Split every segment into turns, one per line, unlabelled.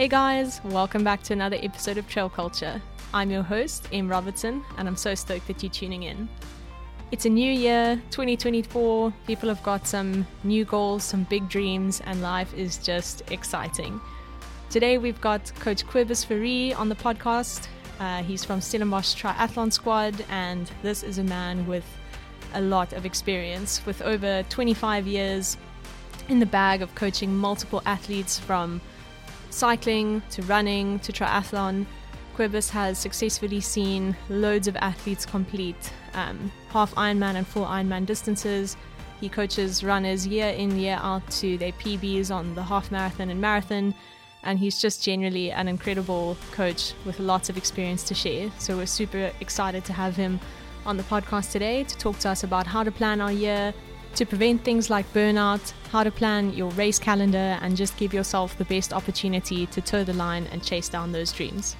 Hey guys, welcome back to another episode of Trail Culture. I'm your host, Em Robertson, and I'm so stoked that you're tuning in. It's a new year, 2024. People have got some new goals, some big dreams, and life is just exciting. Today we've got Coach Cobus Fourie on the podcast. Uh, he's from Stellenbosch Triathlon Squad, and this is a man with a lot of experience, with over 25 years in the bag of coaching multiple athletes from cycling to running to triathlon. Cobus has successfully seen loads of athletes complete um, half Ironman and full Ironman distances. He coaches runners year in, year out to their PBs on the half marathon and marathon. And he's just generally an incredible coach with lots of experience to share. So we're super excited to have him on the podcast today to talk to us about how to plan our year, to prevent things like burnout, how to plan your race calendar, and just give yourself the best opportunity to toe the line and chase down those dreams.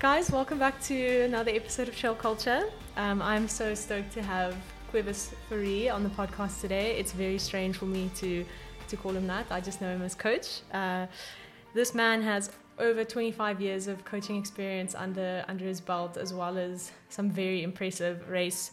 Guys, welcome back to another episode of Trail Culture. Um, I'm so stoked to have Cobus Fourie on the podcast today. It's very strange for me to to call him that. I just know him as coach. Uh, this man has over 25 years of coaching experience under under his belt, as well as some very impressive race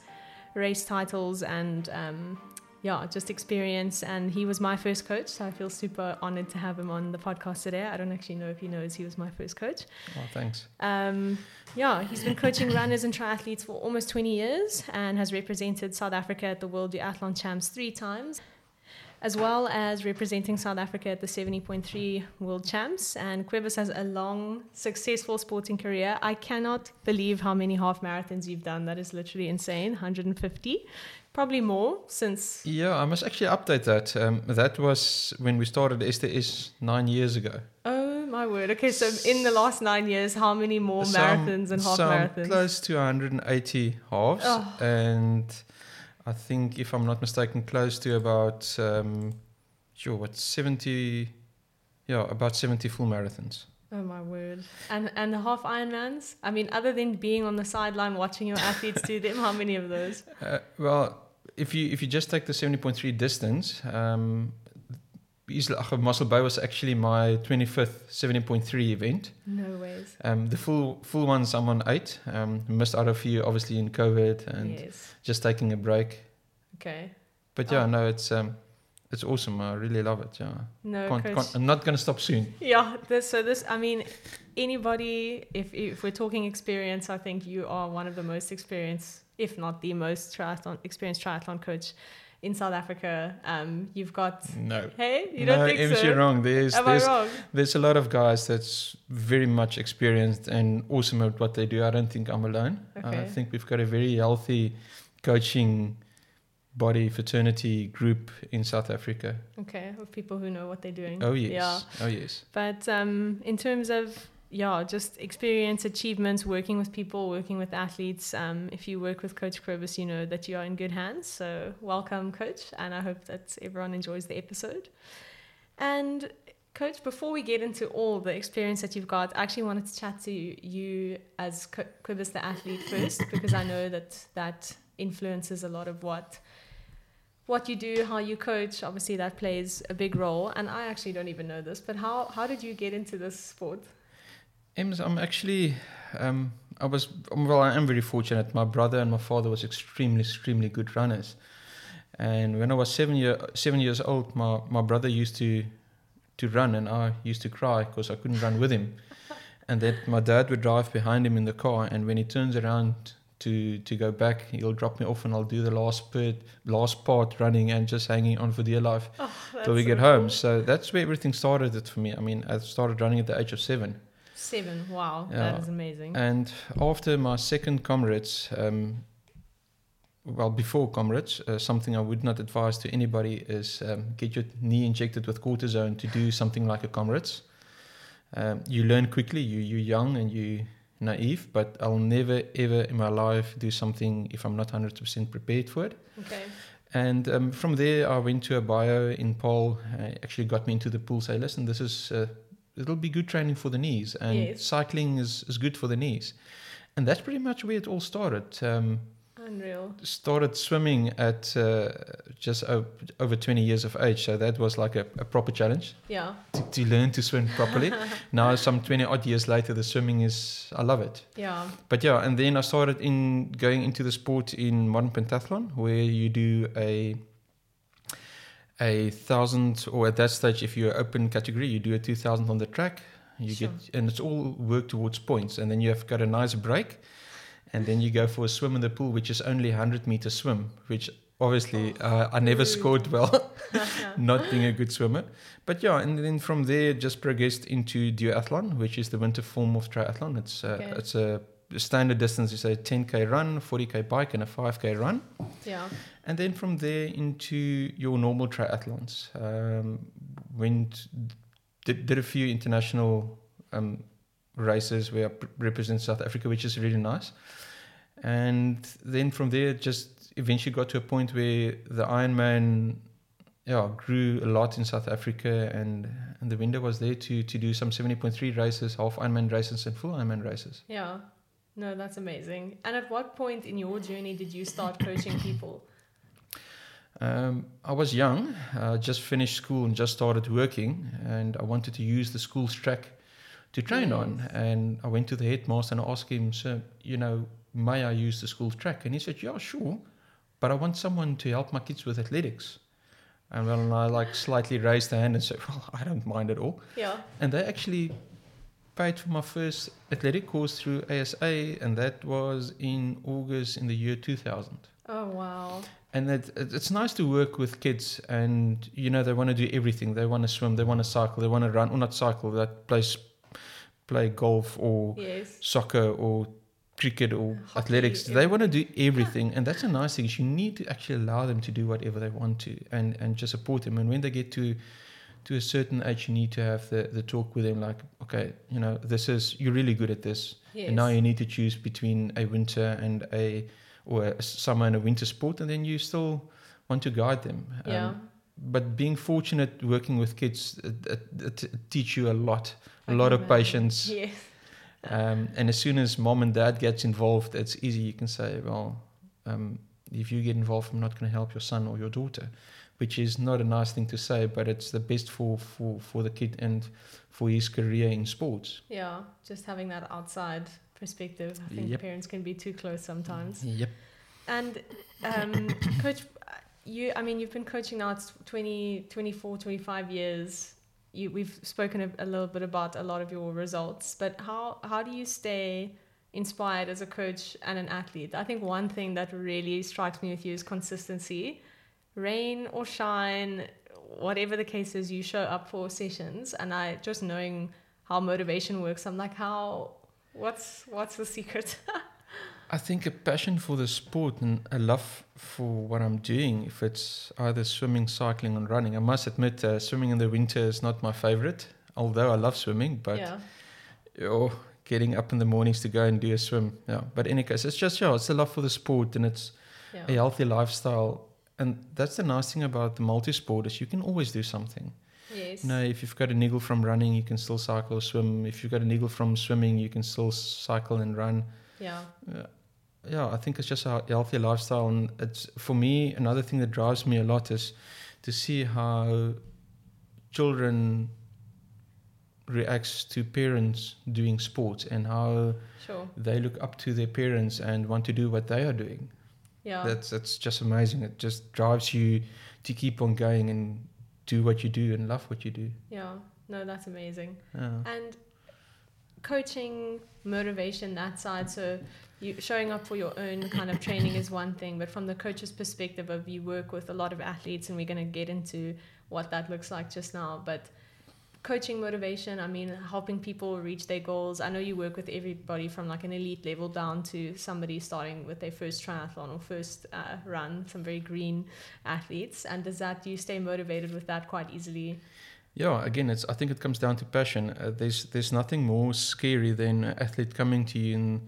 race titles and um, yeah, just experience. And he was my first coach, so I feel super honored to have him on the podcast today. I don't actually know if he knows he was my first coach.
Oh, thanks.
Um, yeah, he's been coaching runners and triathletes for almost 20 years and has represented South Africa at the World Duathlon Champs three times, as well as representing South Africa at the 70.3 World Champs. And Cobus has a long, successful sporting career. I cannot believe how many half marathons you've done. That is literally insane 150 probably more since.
Yeah, I must actually update that. Um, that was when we started STS nine years ago.
Oh my word! Okay, so in the last nine years, how many more marathons and half marathons?
Close to 180 halves,
Oh.
and I think, if I'm not mistaken, close to about um, sure what 70. Yeah, about 70 full marathons.
Oh my word! And and the half Ironmans. I mean, other than being on the sideline watching your athletes do them, how many of those?
Uh, well, if you if you just take the 70.3 distance, um, Isla Ach, Mossel Bay was actually my 25th 70.3 event.
No ways.
Um, the full full ones I'm on eight. Um, missed out a few obviously in COVID and
yes.
just taking a break.
Okay.
But yeah,
Oh.
no, it's um, it's awesome. I really love it. Yeah,
No.
can't, can't, I'm not gonna stop soon.
Yeah. This, so this. I mean, anybody. If if we're talking experience, I think you are one of the most experienced, if not the most triathlon experienced triathlon coach in South Africa. Um, you've got.
No,
Hey, you
no,
don't think so?
you're wrong. There's
Am
there's
I wrong?
there's a lot of guys that's very much experienced and awesome at what they do. I don't think I'm alone.
Okay.
I think we've got a very healthy coaching body fraternity group in South Africa.
Okay, of people who know what they're doing.
Oh yes.
Yeah.
Oh yes.
But um, in terms of yeah, just experience, achievements, working with people, working with athletes. Um, if you work with Coach Cobus, you know that you are in good hands. So welcome, Coach, and I hope that everyone enjoys the episode. And Coach, before we get into all the experience that you've got, I actually wanted to chat to you as Co- Cobus the athlete first, because I know that that influences a lot of what what you do, how you coach. Obviously, that plays a big role. And I actually don't even know this, but how how did you get into this sport?
Ems, I'm actually, um, I was, well, I am very fortunate. My brother and my father was extremely, extremely good runners. And when I was seven year, seven years old, my, my brother used to, to run, and I used to cry because I couldn't run with him. And then my dad would drive behind him in the car, and when he turns around to to go back, he'll drop me off, and I'll do the last part, last part running and just hanging on for dear life till we
That's
get
so
home.
cool.
So that's where everything started it for me. I mean, I started running at the age of seven.
Seven. Wow,
Yeah.
that is amazing.
And after my second comrades, um, well, before comrades, uh, something I would not advise to anybody is um, get your knee injected with cortisone to do something like a comrades. Um, you learn quickly. You you're young and you naive, but I'll never ever in my life do something if I'm not hundred percent prepared for it.
okay.
And um, from there, I went to a bio in Paul. Uh, actually, got me into the pool. Say, listen, this is uh, it'll be good training for the knees, and
Yes.
cycling is is good for the knees. and that's pretty much where it all started. Um,
Unreal.
started swimming at uh, just o- over 20 years of age, so that was like a, a proper challenge
Yeah.
to, to learn to swim properly. now, some 20 odd years later, the swimming is I love it.
Yeah.
But yeah, and then I started in going into the sport in modern pentathlon, where you do a a thousand, or at that stage, if you're open category, you do a two thousand on the track. You
Sure.
get, and it's all work towards points, and then you have got a nice break, and then you go for a swim in the pool, which is only a hundred meter swim, which obviously uh, I never scored well, not being a good swimmer. But yeah, and then from there, just progressed into duathlon, which is the winter form of triathlon. It's uh,
Okay.
it's a standard distance you say 10k run, 40k bike, and a 5k run.
yeah.
And then from there into your normal triathlons. Um, went did, did a few international um, races where I represent South Africa, which is really nice. And then from there, just eventually got to a point where the Ironman, yeah, grew a lot in South Africa, and and the window was there to to do some 70.3 races, half Ironman races, and full Ironman races.
Yeah. No, that's amazing. And at what point in your journey did you start coaching people?
Um, I was young, uh, just finished school and just started working, and I wanted to use the school's track to train on. And I went to the headmaster and I asked him, "Sir, you know, may I use the school's track?" And he said, "Yeah, sure, but I want someone to help my kids with athletics." And then I like slightly raised the hand and said, "Well, I don't mind at all."
Yeah.
And they actually paid for my first athletic course through ASA, and that was in August in the year 2000
Oh wow.
and it, it- it's nice to work with kids and you know they want to do everything. They want to swim they want to cycle they want to run. Or not cycle that play play golf or
Yes.
soccer or cricket or
Hockey,
athletics. They want to do everything and that's a nice thing is you need to actually allow them to do whatever they want to and and just support them. And when they get to to a certain age you need to have the the talk with them like okay you know this is you're really good at this
Yes.
and now you need to choose between a winter and a or a summer and a winter sport, and then you still want to guide them. Um,
yeah.
But being fortunate working with kids it, it, it teach you a lot, a
I
lot of patience.
Yes.
Um, and as soon as mom and dad gets involved, it's easy. You can say, well, um, if you get involved, I'm not going to help your son or your daughter, which is not a nice thing to say, but it's the best for, for, for the kid and for his career in sports.
Yeah. Just having that outside perspective. I think
Yep.
parents can be too close sometimes.
Yep.
And um, coach, you, I mean, you've been coaching now, it's 20, 24, 25 years. You, we've spoken a, a little bit about a lot of your results, but how, how do you stay inspired as a coach and an athlete? I think one thing that really strikes me with you is consistency. Rain or shine, whatever the case is, you show up for sessions. And I just knowing how motivation works, I'm like, how, what's, what's the secret?
I think a passion for the sport and a love for what I'm doing, if it's either swimming, cycling, and running. I must admit, uh, swimming in the winter is not my favorite, although I love swimming, but
yeah.
oh, getting up in the mornings to go and do a swim. Yeah. But in any case, it's just, yeah, it's a love for the sport and it's
Yeah.
a healthy lifestyle. And that's the nice thing about the multi sport is you can always do something.
Yes.
You know, if you've got a niggle from running, you can still cycle or swim. If you've got a niggle from swimming, you can still cycle and run.
Yeah.
Uh, yeah, I think it's just a healthy lifestyle, and it's for me another thing that drives me a lot is to see how children reacts to parents doing sports and how
Sure.
they look up to their parents and want to do what they are doing.
Yeah.
That's that's just amazing. It just drives you to keep on going and do what you do and love what you do.
yeah. No, that's amazing.
Yeah.
And coaching, motivation, that side. So you showing up for your own kind of training is one thing, but from the coach's perspective of you work with a lot of athletes and we're gonna get into what that looks like just now. But coaching motivation, I mean helping people reach their goals. I know you work with everybody from like an elite level down to somebody starting with their first triathlon or first uh, run, some very green athletes. And does that you stay motivated with that quite easily?
Yeah, again, it's. I think it comes down to passion. Uh, there's there's nothing more scary than an athlete coming to you and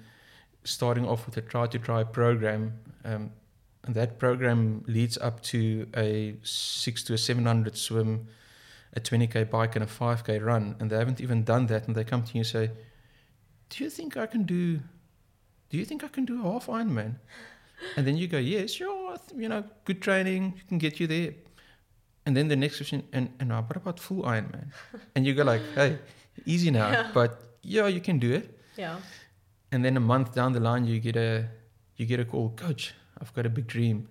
starting off with a try to try program, um, and that program leads up to a six to a seven hundred swim, a twenty k bike, and a five k run, and they haven't even done that, and they come to you and say, "Do you think I can do do you think I can do a half Ironman? and then you go, yes, sure, you know, good training can get you there. And then the next question, and, and uh, what about full Ironman? and you go like, hey, easy now,
Yeah.
but yeah, you can do it.
Yeah.
And then a month down the line, you get a you get a call, coach. I've got a big dream.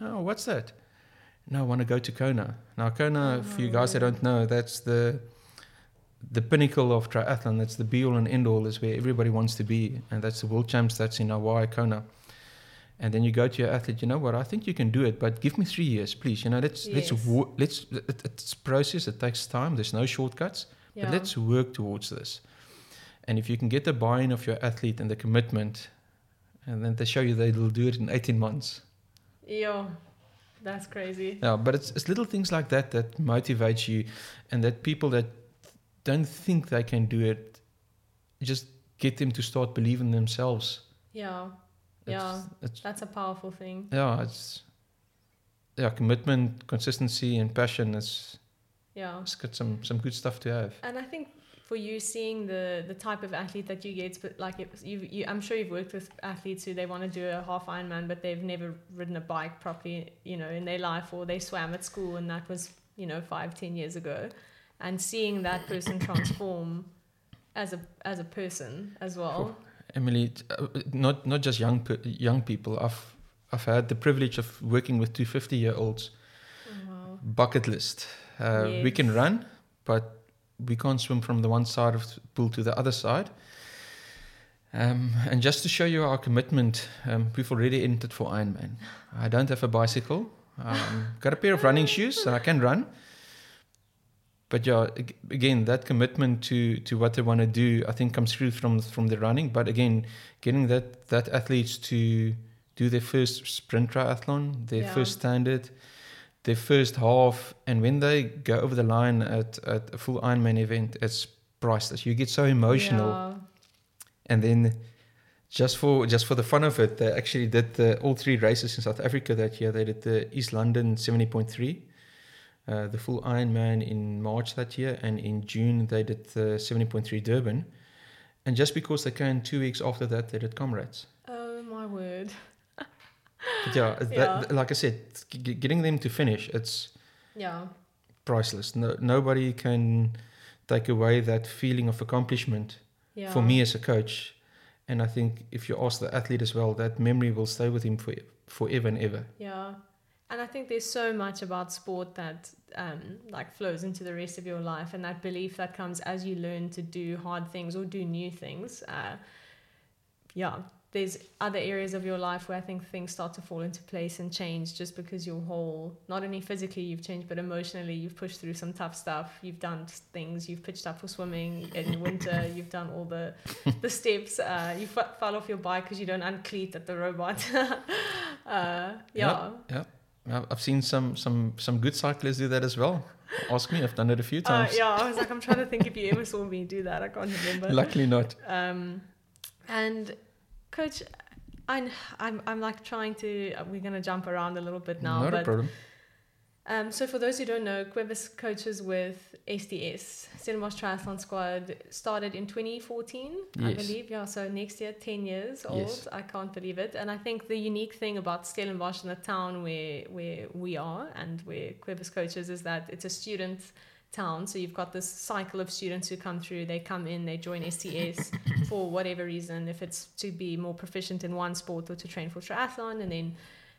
Oh, what's that? No, I want to go to Kona. Now, Kona, for you guys that oh. don't know, that's the the pinnacle of triathlon. That's the be all and end all. Is where everybody wants to be, and that's the world champs. That's in Hawaii, Kona. And then you go to your athlete. You know what? I think you can do it, but give me three years, please. You know, let's let's wo- let's. It, it's a process. It takes time. There's no shortcuts.
Yeah.
But let's work towards this. And if you can get the buy-in of your athlete and the commitment, and then they show you they'll do it in 18 months.
Yo, that's crazy.
Yeah, but it's, it's little things like that that motivates you, and that people that don't think they can do it, just get them to start believing themselves.
Yeah.
It's,
Yeah.
it's,
That's a powerful thing.
yeah, it's yeah, commitment, consistency, and passion. It's
Yeah.
it's got some some good stuff to have.
And I think for you seeing the the type of athlete that you get, but like it, you, you, I'm sure you've worked with athletes who they want to do a half Ironman, but they've never ridden a bike properly, you know, in their life, or they swam at school, and that was, you know, five, ten years ago, and seeing that person transform as a as a person as well.
Emily, uh, not not just young young people. I've I've had the privilege of working with two 50 year olds.
Oh, wow.
Bucket list. Uh, We can run, but we can't swim from the one side of the pool to the other side. Um, and just to show you our commitment, um, we've already entered for Ironman. I don't have a bicycle. Um, got a pair of running shoes, so I can run. But yeah, again, that commitment to to what they want to do, I think, comes through from from the running. But again, getting that that athletes to do their first sprint triathlon, their
Yeah.
first standard, their first half, and when they go over the line at at a full Ironman event, it's priceless. You get so emotional,
Yeah.
and then just for just for the fun of it, they actually did the, all three races in South Africa that year. They did the East London seventy point three. Uh, the full Ironman in March that year, and in June they did the 70.3 Durban. And just because they came two weeks after that, they did Comrades.
Oh my word.
But yeah, that-
Yeah.
like I said, g- getting them to finish, it's
Yeah.
priceless. No, nobody can take away that feeling of accomplishment
Yeah.
for me as a coach. And I think if you ask the athlete as well, that memory will stay with him for forever and ever.
Yeah. And I think there's so much about sport that um, like flows into the rest of your life, and that belief that comes as you learn to do hard things or do new things. Uh, yeah, there's other areas of your life where I think things start to fall into place and change just because your whole, not only physically you've changed, but emotionally you've pushed through some tough stuff. You've done things. You've pitched up for swimming in winter. You've done all the the steps. Uh, you f- fell off your bike because you don't uncleat at the robot. uh, yeah.
I've I've seen some some some good cyclists do that as well. Ask me, I've done it a few
Uh,
times.
yeah, I was like, I'm trying to think if you ever saw me do that. I can't remember.
Luckily not.
Um, and coach, I'm, I'm, I'm like trying to. We're gonna jump around a little bit now,
not a problem.
um, so for those who don't know, Cobus coaches with STS, Cinemas Triathlon Squad, started in 2014, I believe. Yeah, so next year, 10 years old.
Yes.
I can't believe it. And I think the unique thing about Stellenbosch and the town where where we are and where Cobus coaches is that it's a student town. So you've got this cycle of students who come through, they come in, they join STS for whatever reason, if it's to be more proficient in one sport or to train for triathlon, and then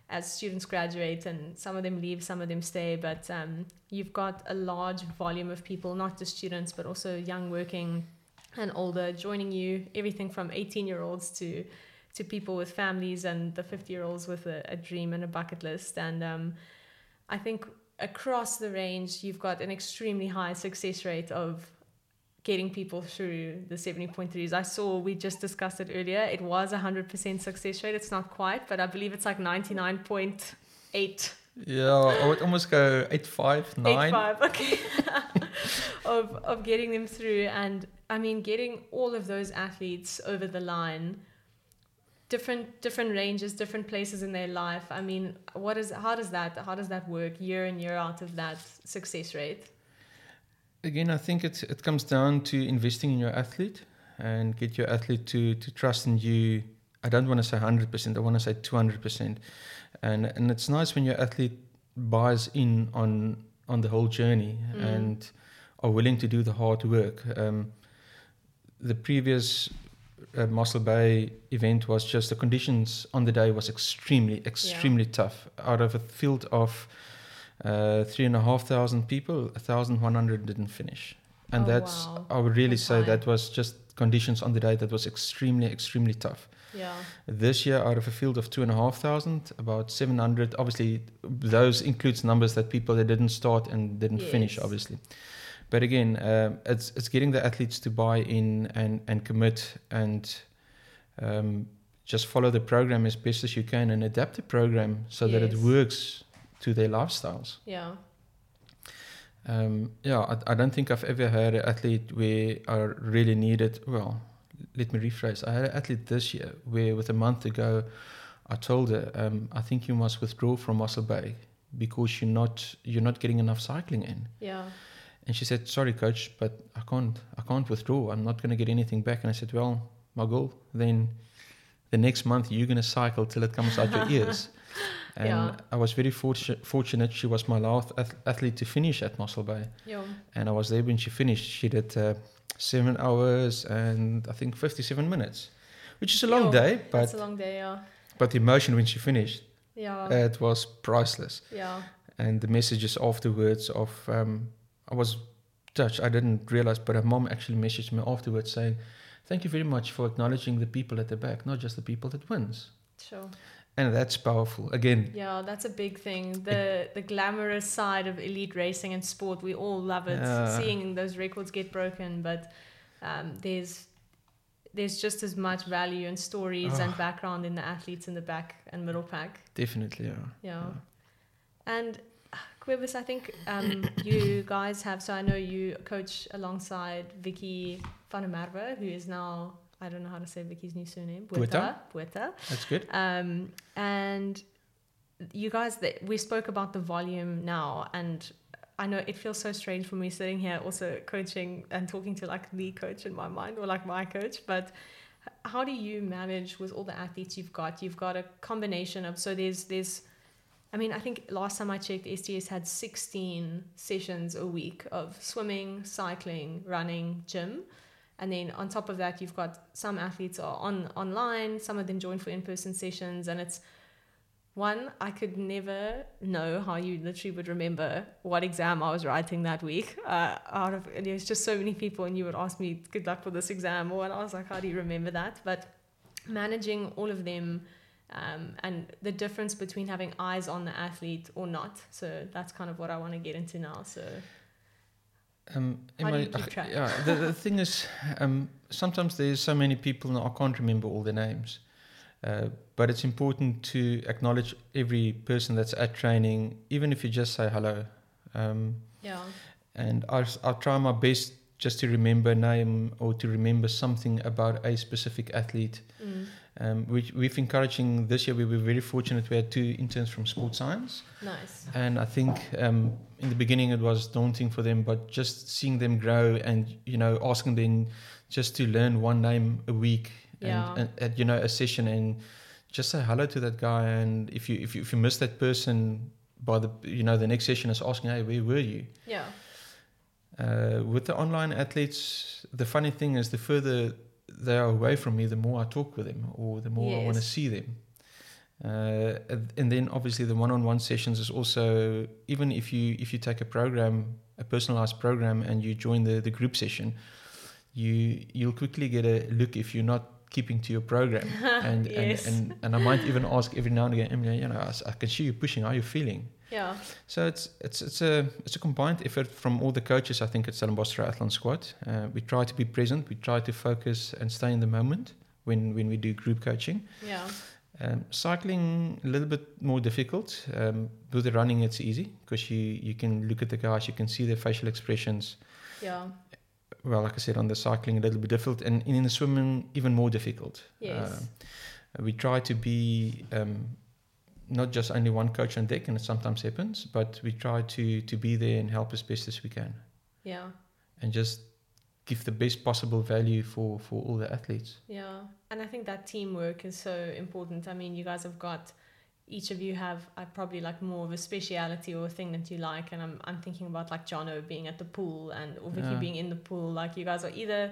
as students graduate and some of them leave, some of them stay, but um, you've got a large volume of people, not just students, but also young working and older joining you, everything from 18 year olds to to people with families and the 50 year olds with a, a dream and a bucket list. And um, I think across the range, you've got an extremely high success rate of getting people through the 70.3s. I saw, we just discussed it earlier, it was a 100% success rate. It's not quite, but I believe it's like 99.8.
Yeah, I would almost go eight five nine.
Eight five, okay. of of getting them through, and I mean, getting all of those athletes over the line. Different different ranges, different places in their life. I mean, what is how does that how does that work year in year out of that success rate?
Again, I think it it comes down to investing in your athlete and get your athlete to to trust in you I don't want to say 100%, I want to say 200%. And, and it's nice when your athlete buys in on, on the whole journey
Mm.
and are willing to do the hard work. Um, the previous uh, Mossel Bay event was just the conditions on the day was extremely, extremely tough. Out of a field of uh, three and a half thousand people, a thousand one hundred didn't finish, and
Oh,
that's
wow.
I would really
That's
say that was just conditions on the day that was extremely, extremely tough.
Yeah.
This year, out of a field of two and a half thousand, about seven hundred. Obviously, those includes numbers that people that didn't start and didn't finish, obviously. But again, um, it's it's getting the athletes to buy in and and commit and um, just follow the program as best as you can and adapt the program so that it works to their lifestyles.
Yeah.
Um, yeah, I, I don't think I've ever had an athlete where I really needed. Well, let me rephrase. I had an athlete this year where, with a month ago, I told her, um, "I think you must withdraw from Mossel Bay because you're not you're not getting enough cycling in."
Yeah.
And she said, "Sorry, coach, but I can't I can't withdraw. I'm not going to get anything back." And I said, "Well, my goal then." The next month you're gonna cycle till it comes out your ears, and
Yeah.
I was very fortunate. Fortunate she was my last ath- athlete to finish at Mossel Bay
Yeah.
and I was there when she finished. She did uh, seven hours and I think fifty-seven minutes, which is a long
Yo,
day, but
That's a long day. Yeah.
but the emotion when she finished,
Yeah.
it was priceless.
yeah.
And the messages afterwards of um, I was touched. I didn't realize, but her mom actually messaged me afterwards saying, "Thank you very much for acknowledging the people at the back, not just the people that wins."
Sure.
And that's powerful. Again,
Yeah, that's a big thing. The the glamorous side of elite racing and sport, we all love it.
Yeah.
Seeing those records get broken, but um, there's there's just as much value and stories and
Ah.
background in the athletes in the back and middle pack.
definitely, yeah.
Yeah. And uh, Cobus, I think um, you guys have. So I know you coach alongside Vicky Merwe, who is now I don't know how to say Vicky's new surname.
Botha.
Botha.
That's good.
Um, and you guys, that we spoke about the volume now, and I know it feels so strange for me sitting here also coaching and talking to like the coach in my mind or like my coach, but how do you manage with all the athletes you've got? You've got a combination of so there's there's I mean, I think last time I checked, STS had 16 sessions a week of swimming, cycling, running, gym. And then on top of that, you've got some athletes are on online, some of them join for in-person sessions, and it's one I could never know how you literally would remember what exam I was writing that week. Uh, out of there's just so many people, and you would ask me, "Good luck with this exam," or and I was like, "How do you remember that?" But managing all of them um, and the difference between having eyes on the athlete or not. So that's kind of what I want to get into now. So
Um,
How do you keep
ach,
track?
Yeah, the, the thing is, um, sometimes there's so many people now I can't remember all their names. Uh, but it's important to acknowledge every person that's at training, even if you just say hello. Um,
yeah,
and I'll, I'll try my best just to remember a name or to remember something about a specific athlete.
mm,
Um, we, we've encouraging this year. We were very fortunate. We had two interns from sports science,
nice.
and I think um, in the beginning it was daunting for them, but just seeing them grow and you know asking them just to learn one name a week and,
Yeah.
and at you know a session and just say hello to that guy. And if you if you, if you miss that person by the you know the next session is asking, hey, where were you?
Yeah,
Uh, with the online athletes, the funny thing is the further they are away from me, the more I talk with them or the more I want to see them. Uh, and, then obviously the one-on-one sessions is also even if you if you take a program, a personalized program, and you join the, the group session, you you'll quickly get a look if you're not keeping to your program. and,
Yes.
and, and and I might even ask every now and again, Emily, you know, I can see you pushing. How are you feeling?
Yeah,
So it's it's it's a it's a combined effort from all the coaches. I think at Stellenbosch Triathlon Squad. Uh, we try to be present. We try to focus and stay in the moment when when we do group coaching.
yeah,
Um, cycling a little bit more difficult. Um, with the running, it's easy because you you can look at the guys, you can see their facial expressions.
yeah,
Well, like I said, on the cycling, a little bit difficult, and in the swimming, even more difficult.
yes,
Um, we try to be um, not just only one coach on deck, and it sometimes happens, but we try to to be there and help as best as we can,
yeah,
and just give the best possible value for for all the athletes.
Yeah, and I think that teamwork is so important. I mean, you guys have got each of you have uh, probably like more of a speciality or a thing that you like, and I'm I'm thinking about like Jono being at the pool and or Vicky
Yeah.
being in the pool. Like you guys are either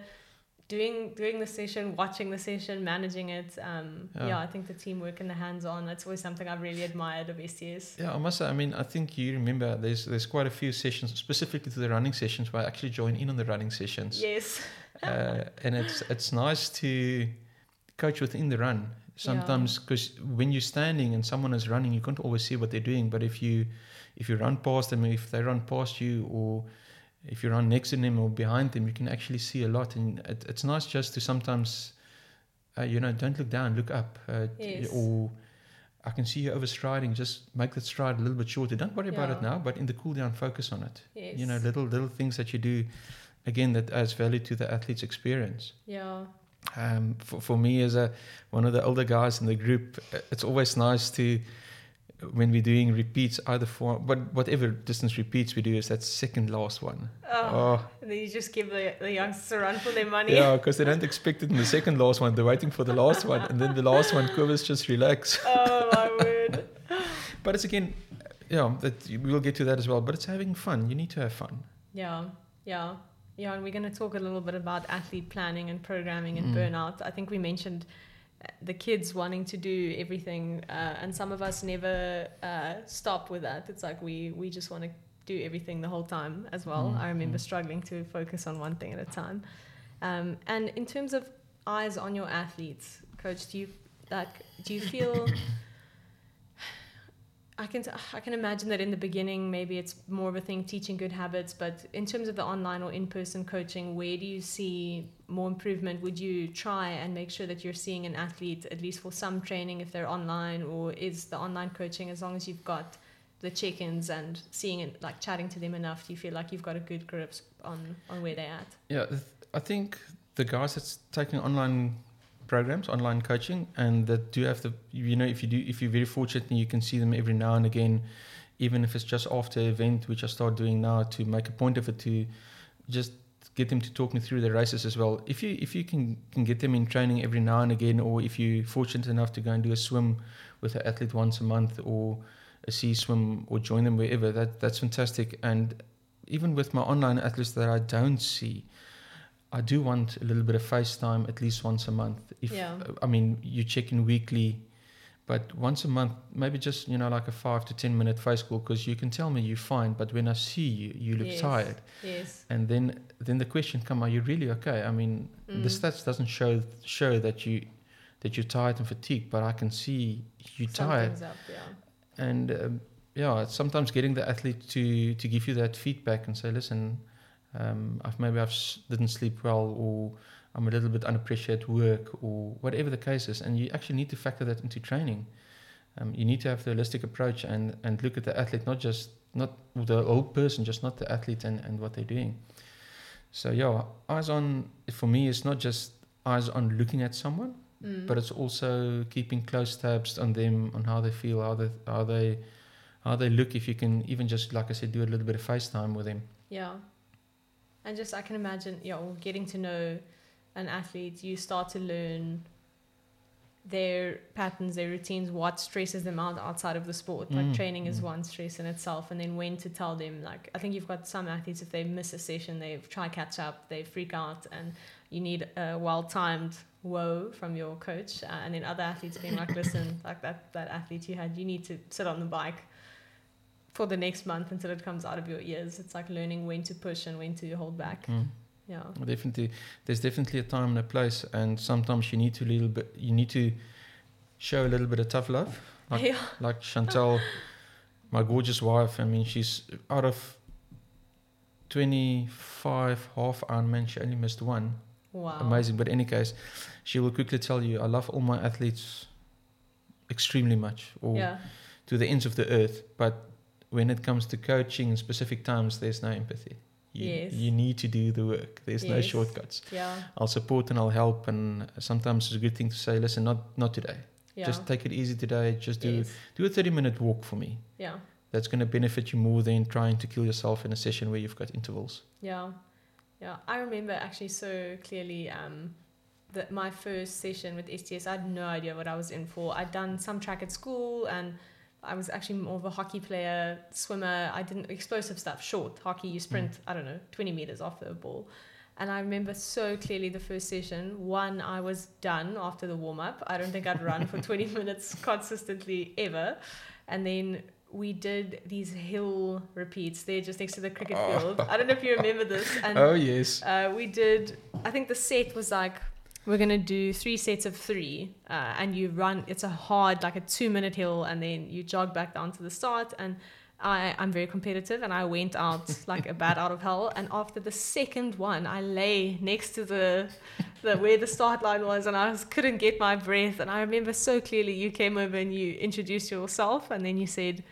doing doing the session, watching the session, managing it. Um, yeah.
Yeah.
I think the teamwork and the hands-on that's always something I've really admired of STS.
Yeah, I must say. I mean, I think you remember there's there's quite a few sessions specifically to the running sessions where I actually join in on the running sessions.
Yes.
uh, and it's it's nice to coach within the run sometimes because when you're standing and someone is running you can't always see what they're doing but if you if you run past them if they run past you or if you run next to them or behind them you can actually see a lot and it, it's nice just to sometimes uh, you know don't look down look up uh,
Yes.
or I can see you overstriding. Just make that stride a little bit shorter. Don't worry about it now, but in the cool down, focus on it
Yes.
you know little little things that you do again that adds value to the athlete's experience
Yeah.
um, for, for me as a one of the older guys in the group it's always nice to when we're doing repeats either for but whatever distance repeats we do is that second last one.
Oh,
oh
and then you just give the, the youngsters a run for their money.
yeah because they don't expect it in the second last one they're waiting for the last one and then the last one Cobus just relax
oh my word.
but it's again yeah that we'll get to that as well but it's having fun you need to have fun
Yeah, yeah, yeah. And we're going to talk a little bit about athlete planning and programming and
Mm.
burnout. I think we mentioned the kids wanting to do everything, uh, and some of us never uh, stop with that. It's like we we just want to do everything the whole time as well.
Mm,
I remember
mm.
struggling to focus on one thing at a time. Um, and in terms of eyes on your athletes, coach, do you like do you feel I can I can imagine that in the beginning maybe it's more of a thing teaching good habits, but in terms of the online or in-person coaching, where do you see more improvement? Would you try and make sure that you're seeing an athlete at least for some training if they're online, or is the online coaching as long as you've got the check-ins and seeing it like chatting to them enough, do you feel like you've got a good grip on on where they're at?
Yeah, I think the guys that's taking online programs, online coaching, and that do have the, you know, if you do, if you're very fortunate and you can see them every now and again, even if it's just after event, which I start doing now to make a point of it to just get them to talk me through the races as well. If you if you can can get them in training every now and again, or if you're fortunate enough to go and do a swim with an athlete once a month, or a sea swim, or join them wherever, that that's fantastic. And even with my online athletes that I don't see, I do want a little bit of FaceTime at least once a month. If
Yeah.
I mean you check in weekly, but once a month, maybe just you know like a five to ten minute face call because you can tell me you're fine, but when I see you, you look
Yes.
tired,
Yes.
and then then the question come, are you really okay? I mean the
Mm.
stats doesn't show show that you that you're tired and fatigued, but I can see you're tired
up, yeah.
and um, yeah, sometimes getting the athlete to to give you that feedback and say, listen, um, I've maybe I've didn't sleep well, or I'm a little bit at work, or whatever the case is, and you actually need to factor that into training. Um, you need to have the holistic approach and and look at the athlete, not just not the whole person, just not the athlete and and what they're doing. So yeah, eyes on for me is not just eyes on looking at someone
Mm.
but it's also keeping close tabs on them on how they feel how they how they how they look if you can even just like i said do a little bit of facetime with them
Yeah. And just I can imagine, yeah, or getting to know an athlete, you start to learn their patterns, their routines, what stresses them out outside of the sport. Like
Mm,
training is
mm.
one stress in itself, and then when to tell them. Like I think you've got some athletes if they miss a session, they try catch up, they freak out, and you need a well-timed whoa from your coach. Uh, and then other athletes being like, listen, like that that athlete you had, you need to sit on the bike for the next month until it comes out of your ears. It's like learning when to push and when to hold back.
Mm.
Yeah.
definitely there's definitely a time and a place and sometimes you need to little bit you need to show a little bit of tough love like
yeah.
like chantel my gorgeous wife i mean she's out of 25 half ironman she only missed one
Wow.
amazing. But in any case, she will quickly tell you, I love all my athletes extremely much, or
Yeah.
to the ends of the earth. But when it comes to coaching in specific times, there's no empathy. You,
Yes.
you need to do the work. There's no shortcuts.
Yeah.
I'll support and I'll help. And sometimes it's a good thing to say, listen, not not today.
Yeah.
Just take it easy today. Just do
yes.
do a 30 minute walk for me.
Yeah.
That's going to benefit you more than trying to kill yourself in a session where you've got intervals.
Yeah. Yeah, I remember actually so clearly um, that my first session with STS, I had no idea what I was in for. I'd done some track at school and I was actually more of a hockey player, swimmer. I didn't explosive stuff, short hockey. You sprint, mm. I don't know, twenty meters after a ball. And I remember so clearly the first session. One, I was done after the warm up. I don't think I'd run for 20 minutes consistently ever. And then we did these hill repeats there just next to the cricket oh. field. I don't know if you remember this.
And, oh, yes.
Uh, we did, I think the set was like, we're going to do three sets of three. Uh, and you run, it's a hard, like a two minute hill. And then you jog back down to the start. And I, I'm very competitive and I went out like a bat out of hell. And after the second one, I lay next to the, the where the start line was and I was, couldn't get my breath. And I remember so clearly you came over and you introduced yourself and then you said,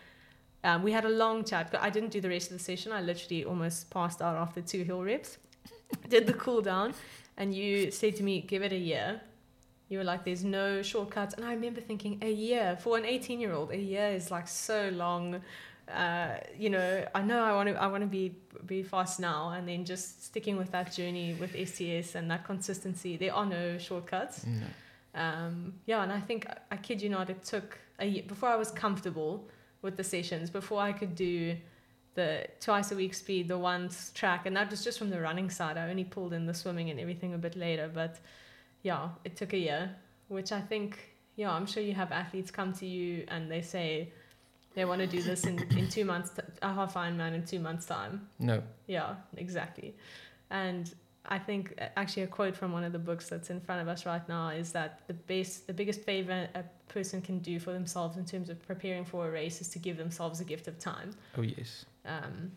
um, we had a long chat, but I didn't do the rest of the session. I literally almost passed out after two hill reps. Did the cool down, and you said to me, "Give it a year." You were like, "There's no shortcuts," and I remember thinking, "A year for an 18 year old, a year is like so long." uh, you know, I know I want to I want to be be fast now, and then just sticking with that journey with STS and that consistency. There are no shortcuts.
No.
Um, yeah, and I think I kid you not, it took a year before I was comfortable with the sessions, before I could do the twice a week speed, the once track, and that was just from the running side. I only pulled in the swimming and everything a bit later, but yeah, it took a year, which I think yeah, I'm sure you have athletes come to you and they say they want to do this in, in two months, t- a half Ironman in two months' time.
No.
Yeah, exactly. And I think actually a quote from one of the books that's in front of us right now is that the best, the biggest favor a person can do for themselves in terms of preparing for a race is to give themselves a gift of time.
Oh yes.
Um,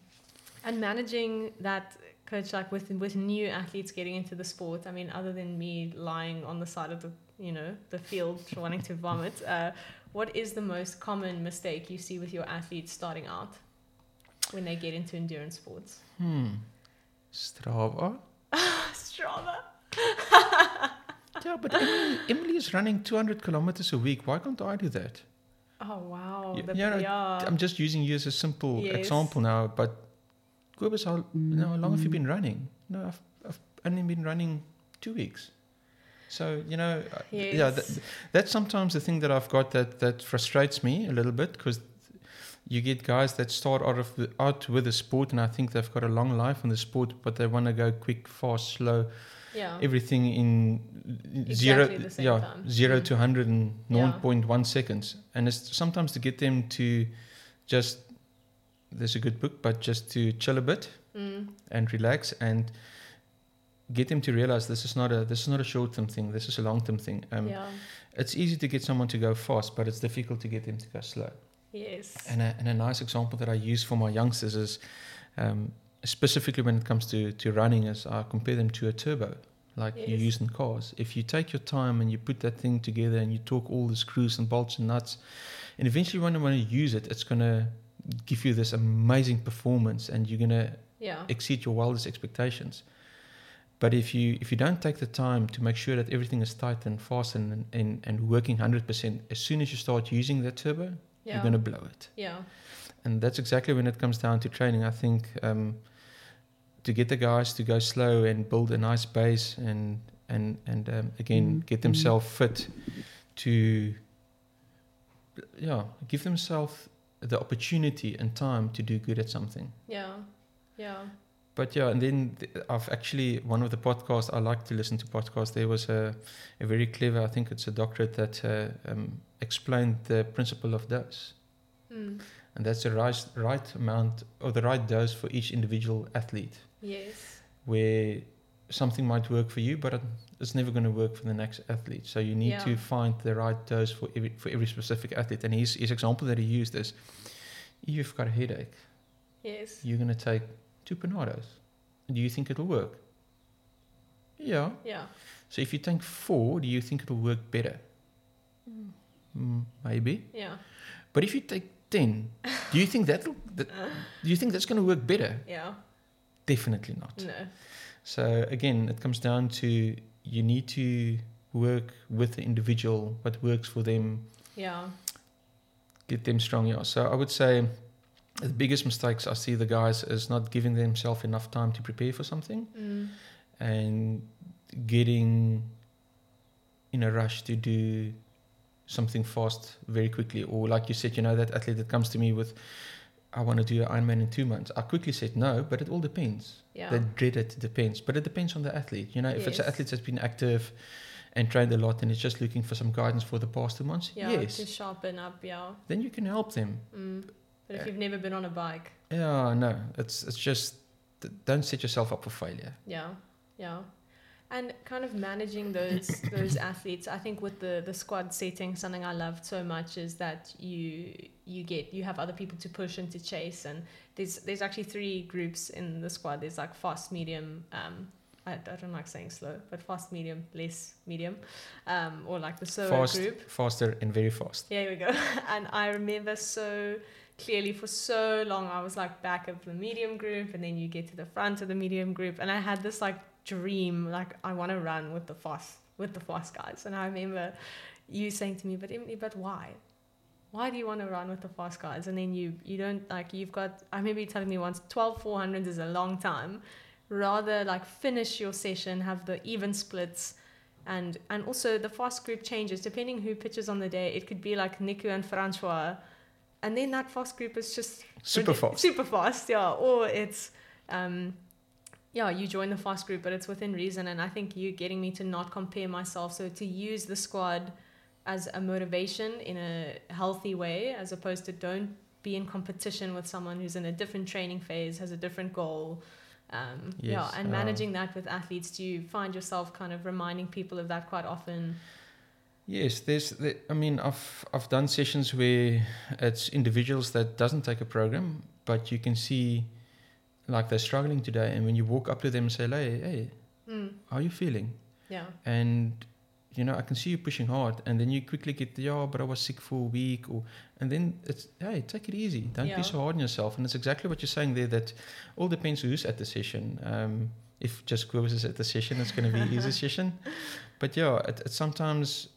and managing that coach like with with new athletes getting into the sport. I mean, other than me lying on the side of the you know the field wanting to vomit. Uh, what is the most common mistake you see with your athletes starting out when they get into endurance sports?
Hmm. Strava.
Strava.
yeah, but Emily, Emily, is running 200 kilometers a week. Why can't I do that?
Oh, wow.
Yeah, you know, yeah. I'm just using you as a simple yes. example now, but Cobus, how, you know, how long have you mm. been running? No, I've, I've only been running two weeks. So you know, uh,
yes.
yeah, that, that's sometimes the thing that I've got that that frustrates me a little bit because you get guys that start out of the, out with the sport and I think they've got a long life in the sport, but they want to go quick, fast, slow.
Yeah.
Everything in
exactly
zero,
yeah,
time. zero mm. to hundred and yeah. 0.1 seconds, and it's sometimes to get them to just. There's a good book, but just to chill a bit
mm.
and relax and get them to realize this is not a this is not a short term thing. This is a long term thing.
Um, yeah.
It's easy to get someone to go fast, but it's difficult to get them to go slow.
Yes.
And a, and a nice example that I use for my youngsters is, um, specifically when it comes to, to running, is I compare them to a turbo, like yes. you use in cars. If you take your time and you put that thing together and you talk all the screws and bolts and nuts, and eventually when you want to use it, it's going to give you this amazing performance and you're going to
yeah.
exceed your wildest expectations. But if you if you don't take the time to make sure that everything is tight and fast and and, and working hundred percent, as soon as you start using that turbo, yeah. you're going to blow it.
Yeah.
And that's exactly when it comes down to training. I think um, to get the guys to go slow and build a nice base and and and um, again mm-hmm. get themselves fit to yeah give themselves the opportunity and time to do good at something.
Yeah. Yeah
but yeah, and then I've actually one of the podcasts I like to listen to podcasts. There was a, a very clever, I think it's a doctorate that uh, um, explained the principle of dose,
mm.
and that's the right right amount or the right dose for each individual athlete.
Yes.
Where something might work for you, but it's never going to work for the next athlete. So you need yeah. to find the right dose for every for every specific athlete. And his his example that he used is, you've got a headache.
Yes.
You're going to take two Panados. Do you think it'll work? Yeah.
Yeah.
So if you take four, do you think it'll work better?
Mm.
Mm, maybe.
Yeah.
But if you take ten, do you think that'll that, do you think that's going to work better?
Yeah.
Definitely not.
No.
So again, it comes down to you need to work with the individual, what works for them.
Yeah.
Get them strong. Yeah. So I would say the biggest mistakes I see the guys is not giving themselves enough time to prepare for something
Mm.
and getting in a rush to do something fast very quickly. Or like you said, you know, that athlete that comes to me with, I want to do an Ironman in two months. I quickly said no, but it all depends.
Yeah.
The dreaded depends, but it depends on the athlete. You know, if it's an athlete that's been active and trained a lot and is just looking for some guidance for the past two months,
yeah.
yes,
To sharpen up. Yeah.
then you can help them.
Mm. But if
Yeah.
you've never been on a bike,
Yeah, no, it's it's just don't set yourself up for failure.
Yeah, yeah, and kind of managing those those athletes. I think with the the squad setting, something I loved so much is that you you get you have other people to push and to chase, and there's there's actually three groups in the squad. There's like fast, medium. Um, I, I don't like saying slow, but fast, medium, less medium, um, or like the slower
Fast,
group.
faster, and very fast.
Yeah, here we go. And I remember so clearly for so long, I was like back of the medium group, and then you get to the front of the medium group, and I had this like dream, like I want to run with the fast with the fast guys. And I remember you saying to me, "But Emily, but why? Why do you want to run with the fast guys?" And then you you don't like you've got. I remember you telling me once, 12 400s is a long time. Rather like finish your session, have the even splits and and also the fast group changes depending who pitches on the day. It could be like Niku and Francois, and then that fast group is just
Super fast.
super fast, yeah. Or it's um, yeah, you join the fast group, but it's within reason. And I think you getting me to not compare myself, so to use the squad as a motivation in a healthy way, as opposed to don't be in competition with someone who's in a different training phase, has a different goal. Um, yeah, and
uh,
managing that with athletes, do you find yourself kind of reminding people of that quite often?
Yes, there's. The, I mean, I've I've done sessions where it's individuals that doesn't take a program, but you can see, like they're struggling today, and when you walk up to them and say, "Hey, hey,
Mm,
how are you feeling?"
yeah,
and you know, I can see you pushing hard, and then you quickly get, "Yeah, but I was sick for a week," or and then it's, "Hey, take it easy. Don't
Yeah.
be so hard on yourself." And it's exactly what you're saying there. That all depends who's at the session. Um, if just Cobus is at the session, it's going to be his session. But yeah, it, it sometimes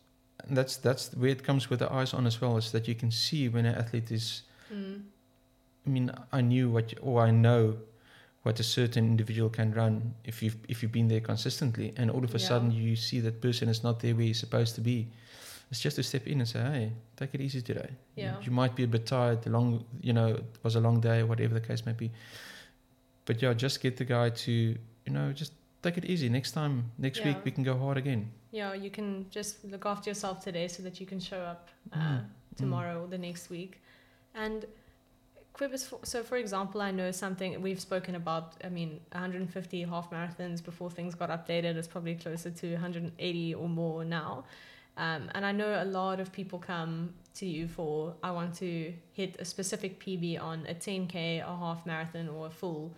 that's that's where it comes with the eyes on as well. Is that you can see when an athlete is.
mm,
I mean, I knew what, you, or I know what a certain individual can run if you've if you've been there consistently, and all of a
Yeah.
sudden you see that person is not there where he's supposed to be. It's just to step in and say, "Hey, take it easy today. You-
Yeah.
You, might be a bit tired. The long, you know, it was a long day, whatever the case may be. But yeah, just get the guy to, you know, just take it easy. Next time, next week we can go hard again.
yeah. You can just look after yourself today so that you can show up uh,
Mm,
tomorrow or the next week. And For, so for example, I know something we've spoken about. I mean, 150 half marathons before things got updated is probably closer to 180 or more now. Um, and I know a lot of people come to you for I want to hit a specific PB on a 10k, a half marathon, or a full,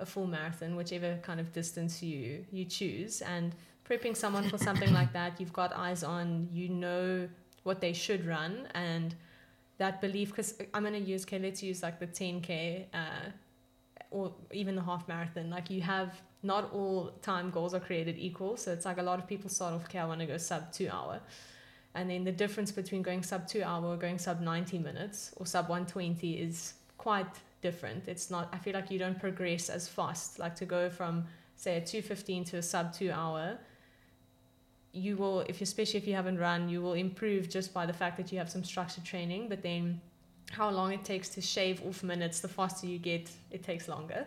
a full marathon, whichever kind of distance you you choose. And prepping someone for something like that, you've got eyes on, you know what they should run, and that belief. Because I'm gonna use okay, let's use like the 10k, uh, or even the half marathon. Like you have not all time goals are created equal. So it's like a lot of people start off, okay, I want to go sub two hour. And then the difference between going sub two hour or going sub 90 minutes or sub 120 is quite different. It's not, I feel like you don't progress as fast. Like to go from, say, a 215 to a sub two hour, you will, if you especially if you haven't run, you will improve just by the fact that you have some structured training. But then how long it takes to shave off minutes, the faster you get, it takes longer.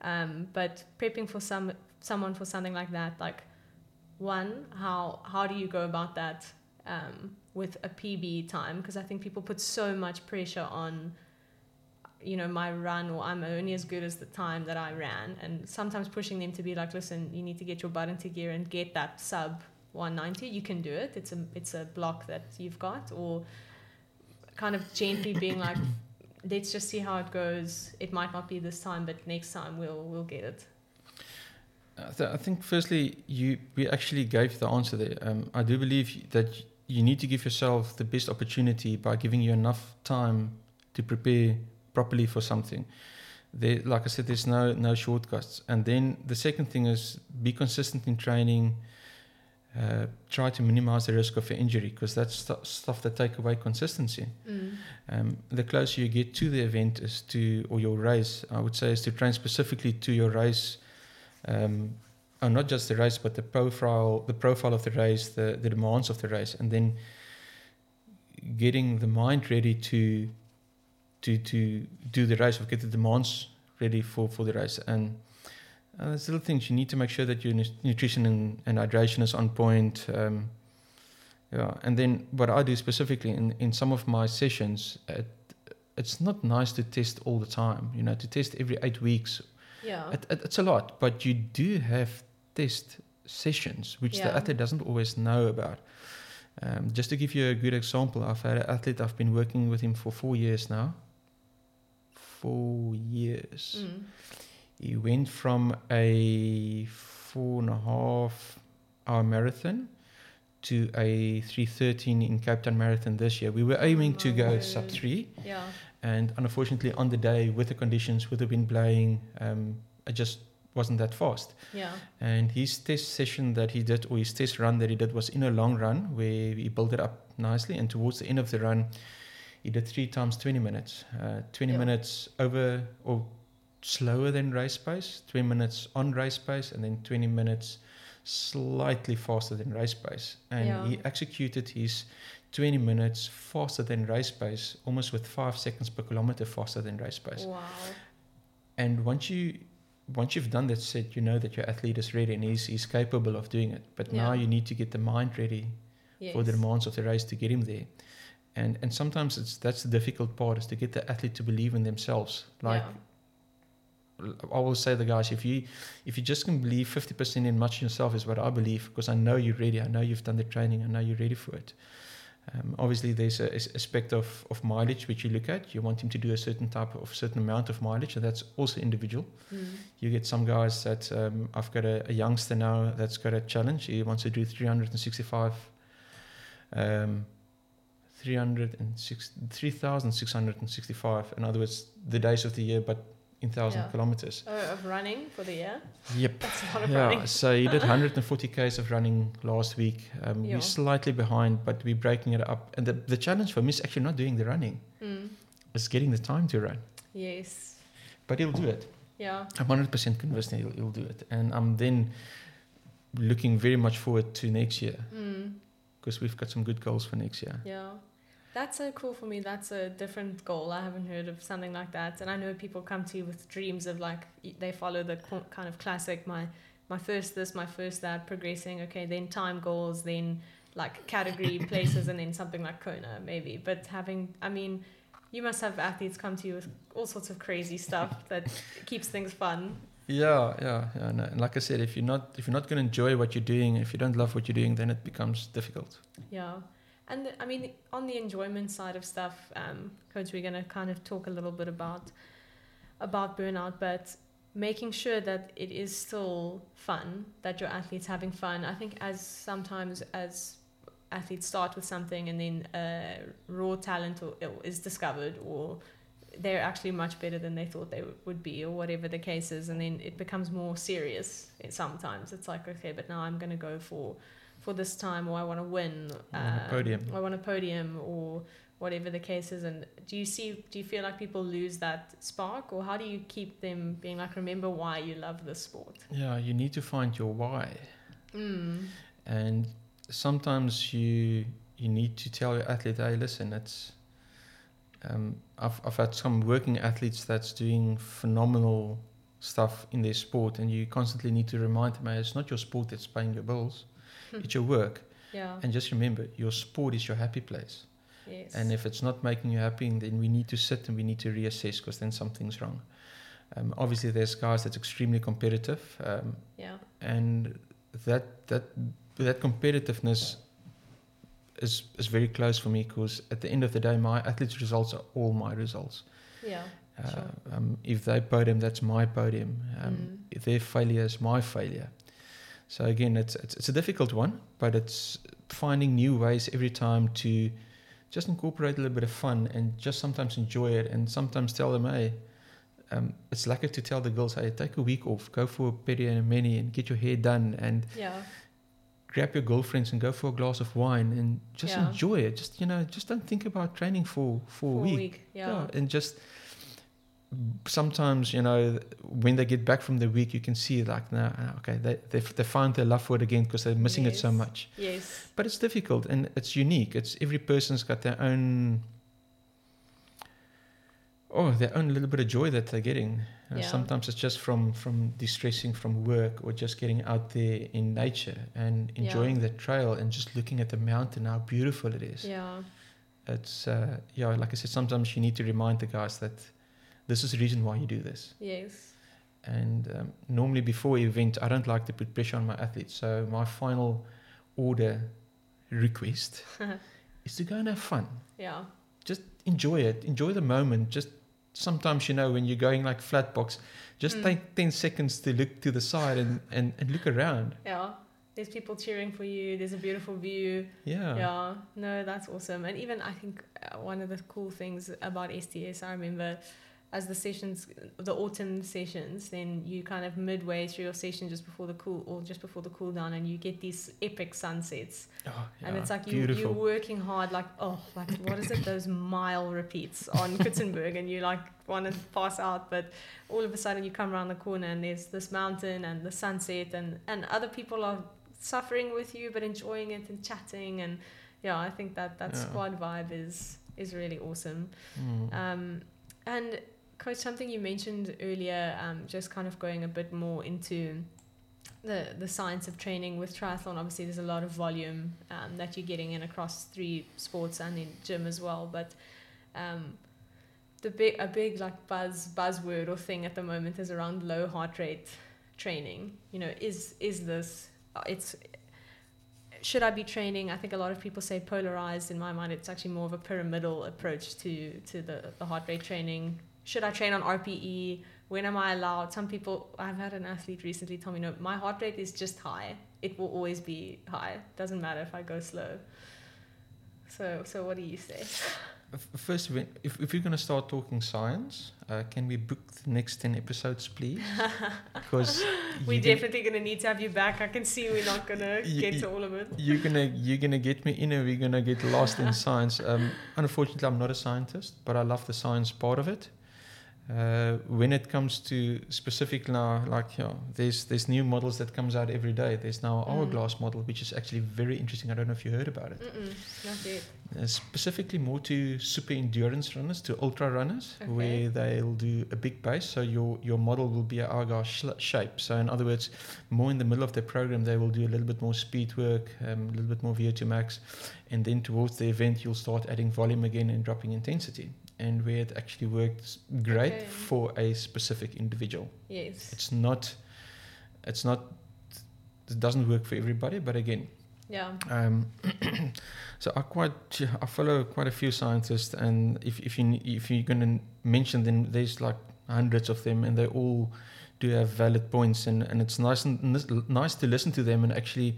Um, but prepping for some someone for something like that, like one, how how do you go about that um, with a PB time? Because I think people put so much pressure on, you know, my run or I'm only as good as the time that I ran, and sometimes pushing them to be like, listen, you need to get your butt into gear and get that sub 190. You can do it. It's a it's a block that you've got, or kind of gently being like let's just see how it goes. It might not be this time, but next time we'll we'll get it.
I, th- I think firstly, you we actually gave the answer there. Um, I do believe that you need to give yourself the best opportunity by giving you enough time to prepare properly for something. There, like I said, there's no no shortcuts. And then the second thing is be consistent in training. Uh, try to minimize the risk of injury because that's stu- stuff that take away consistency.
Mm.
Um, the closer you get to the event is to, or your race, I would say, is to train specifically to your race, um, and not just the race, but the profile, the profile of the race, the, the demands of the race, and then getting the mind ready to, to to do the race, or get the demands ready for for the race, and. Uh, there's little things you need to make sure that your nu- nutrition and, and hydration is on point. Um, yeah, and then what I do specifically in, in some of my sessions, it, it's not nice to test all the time. You know, to test every eight weeks,
Yeah.
it, it, it's a lot. But you do have test sessions, which the athlete doesn't always know about. Um, just to give you a good example, I've had an athlete. I've been working with him for four years now. Four years.
Mm.
He went from a four and a half hour marathon to a 313 in Cape Town Marathon this year. We were aiming to go sub three,
Yeah.
and unfortunately, on the day with the conditions, with the wind blowing, um, it just wasn't that fast.
Yeah.
And his test session that he did, or his test run that he did, was in a long run where he built it up nicely. And towards the end of the run, he did three times 20 minutes. Uh, 20
Yeah.
minutes over or slower than race pace, 20 minutes on race pace, and then 20 minutes slightly faster than race pace. And
Yeah.
he executed his 20 minutes faster than race pace, almost with five seconds per kilometer faster than race pace.
Wow.
And once you once you've done that set, you know that your athlete is ready and he's, he's capable of doing it. But now you need to get the mind ready
Yes.
for the demands of the race to get him there. And and sometimes it's that's the difficult part is to get the athlete to believe in themselves. Like
yeah.
I will say the guys, if you if you just can believe fifty percent in much yourself is what I believe because I know you're ready. I know you've done the training. I know you're ready for it. Um, obviously, there's a, a aspect of, of mileage which you look at. You want him to do a certain type of certain amount of mileage, and that's also individual.
Mm.
You get some guys that um, I've got a, a youngster now that's got a challenge. He wants to do 365, um, 306 3,665. In other words, the days of the year, but in thousand
Yeah.
kilometers.
Oh, of running for the year?
Yep.
That's a lot of
Yeah.
running.
So he did 140 k's of running last week. Um,
Yeah.
We're slightly behind, but we're breaking it up. And the, the challenge for me is actually not doing the running;
Mm.
it's getting the time to run.
Yes.
But he'll do it.
Yeah.
I'm 100% convinced that he'll, he'll do it. And I'm then looking very much forward to next year
Mm.
because we've got some good goals for next year.
Yeah. That's so cool for me. That's a different goal. I haven't heard of something like that. And I know people come to you with dreams of like they follow the kind of classic my my first this, my first that, progressing. Okay, then time goals, then like category places, and then something like Kona maybe. But having, I mean, you must have athletes come to you with all sorts of crazy stuff that keeps things fun.
Yeah, yeah, yeah. No. And like I said, if you're not if you're not going to enjoy what you're doing, if you don't love what you're doing, then it becomes difficult.
Yeah. And the- I mean, on the enjoyment side of stuff, um, coach, we're going to kind of talk a little bit about about burnout, but making sure that it is still fun, that your athletes having fun. I think as sometimes as athletes start with something and then uh, raw talent or, is discovered or they're actually much better than they thought they would be or whatever the case is and then it becomes more serious sometimes it's like okay but now i'm going to go for for this time or i want to win
I want a
um,
podium.
i want a podium or whatever the case is and do you see do you feel like people lose that spark or how do you keep them being like remember why you love this sport
Yeah, you need to find your why,
mm.
and sometimes you you need to tell your athlete, hey, listen, it's. Um, I've I've had some working athletes that's doing phenomenal stuff in their sport, and you constantly need to remind them, hey, it's not your sport that's paying your bills. it's your work,
yeah
and just remember, your sport is your happy place.
yes
And if it's not making you happy, then we need to sit and we need to reassess because then something's wrong. Um, obviously, there's guys that's extremely competitive, um,
yeah
and that that that competitiveness is is very close for me because at the end of the day, my athletes' results are all my results.
yeah
Uh,
Sure.
um, if they podium, that's my podium. Um,
Mm.
If their failure is my failure. So again, it's, it's it's a difficult one, but it's finding new ways every time to just incorporate a little bit of fun and just sometimes enjoy it, and sometimes tell them, hey. Um, it's lucky to tell the girls, hey, take a week off, go for a peri and a mini, and get your hair done, and
yeah
grab your girlfriends and go for a glass of wine and just
Yeah.
enjoy it. Just you know, just don't think about training for for,
For
a week.
Yeah.
and just sometimes you know when they get back from the week, you can see like, no, ah, okay, they they they find their love for it again because they're missing it so much.
Yes.
But it's difficult and it's unique. It's every person's got their own. Oh, their own little bit of joy that they're getting.
Yeah.
Sometimes it's just from from distressing from work or just getting out there in nature and
Yeah.
enjoying the trail and just looking at the mountain how beautiful it is.
Yeah.
It's uh, yeah, like I said, sometimes you need to remind the guys that this is the reason why you do this.
Yes.
And um, normally before event, I don't like to put pressure on my athletes. So my final order request is to go and have fun.
Yeah.
Just enjoy it. Enjoy the moment. Just sometimes you know when you're going like flat box, just
Mm.
take ten seconds to look to the side and, and, and look around.
Yeah. There's people cheering for you. There's a beautiful view.
Yeah.
Yeah, no, that's awesome. And even I think uh, one of the cool things about STS, I remember as the sessions, the autumn sessions, then you kind of midway through your session just before the cool or just before the cool down, and you get these epic sunsets.
Oh,
and it's like you,
beautiful.
you're working hard, like, oh, like, what is it? Those mile repeats on Coetzenburg, and you like want to pass out, but all of a sudden you come around the corner and there's this mountain and the sunset, and, and other people are suffering with you but enjoying it and chatting. And yeah, I think that that
Yeah.
squad vibe is, is really awesome.
Mm.
Um, and coach, something you mentioned earlier, um, just kind of going a bit more into the the science of training with triathlon. Obviously, there's a lot of volume um, that you're getting in across three sports and in gym as well. But um, the big a big like buzz buzzword or thing at the moment is around low heart rate training. You know, is is this uh, it's should I be training? I think a lot of people say polarized. In my mind, it's actually more of a pyramidal approach to to the, the heart rate training. Should I train on RPE? When am I allowed? Some people, I've had an athlete recently tell me, no, my heart rate is just high. It will always be high. Doesn't matter if I go slow. So, so what do you say?
First, if, if you're going to start talking science, uh, can we book the next 10 episodes, please? Because
We're definitely gonna need to have you back. I can see we're not gonna get
you-
to all of it.
you're gonna you're gonna get me in and we're gonna get lost in science. Um, unfortunately, I'm not a scientist, but I love the science part of it. Uh, when it comes to specific now, like you know, there's there's new models that comes out every day. There's now
Mm.
hourglass model, which is actually very interesting. I don't know if you heard about it. Uh, specifically more to super endurance runners, to ultra runners,
Okay.
where they'll do a big base. So your your model will be a hourglass sh- shape. So in other words, more in the middle of the program, they will do a little bit more speed work, um, a little bit more VO2 max, and then towards the event, you'll start adding volume again and dropping intensity. And where it actually works great
Okay.
for a specific individual.
Yes.
It's not, it's not, it doesn't work for everybody. But again,
Yeah.
um, so I quite I follow quite a few scientists, and if if you if you're going to mention them, there's like hundreds of them, and they all do have valid points, and, and it's nice and nice to listen to them and actually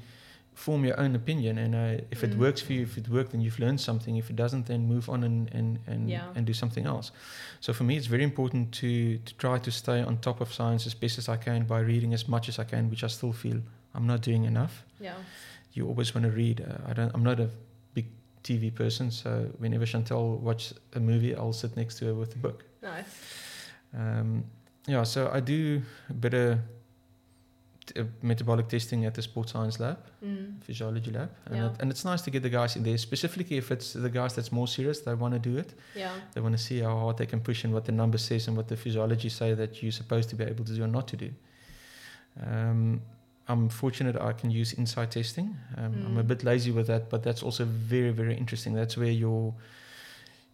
form your own opinion. And uh, if it
Mm.
works for you, if it worked, then you've learned something. If it doesn't, then move on and and and,
Yeah.
and do something else. So for me, it's very important to to try to stay on top of science as best as I can by reading as much as I can, which I still feel I'm not doing enough
Yeah.
you always want to read. Uh, I don't. I'm not a big TV person, so whenever Chantal watch a movie, I'll sit next to her with a book.
Nice.
Um, yeah, so I do a bit of t- uh, metabolic testing at the sports science lab,
Mm.
physiology lab, and,
Yeah.
it, and it's nice to get the guys in there. Specifically, if it's the guys that's more serious, they want to do it.
Yeah.
They want to see how hard they can push and what the numbers says and what the physiology say that you're supposed to be able to do or not to do. Um, I'm fortunate I can use INSCYD testing. Um, I'm a
Mm.
bit lazy with that, but that's also very very interesting. That's where your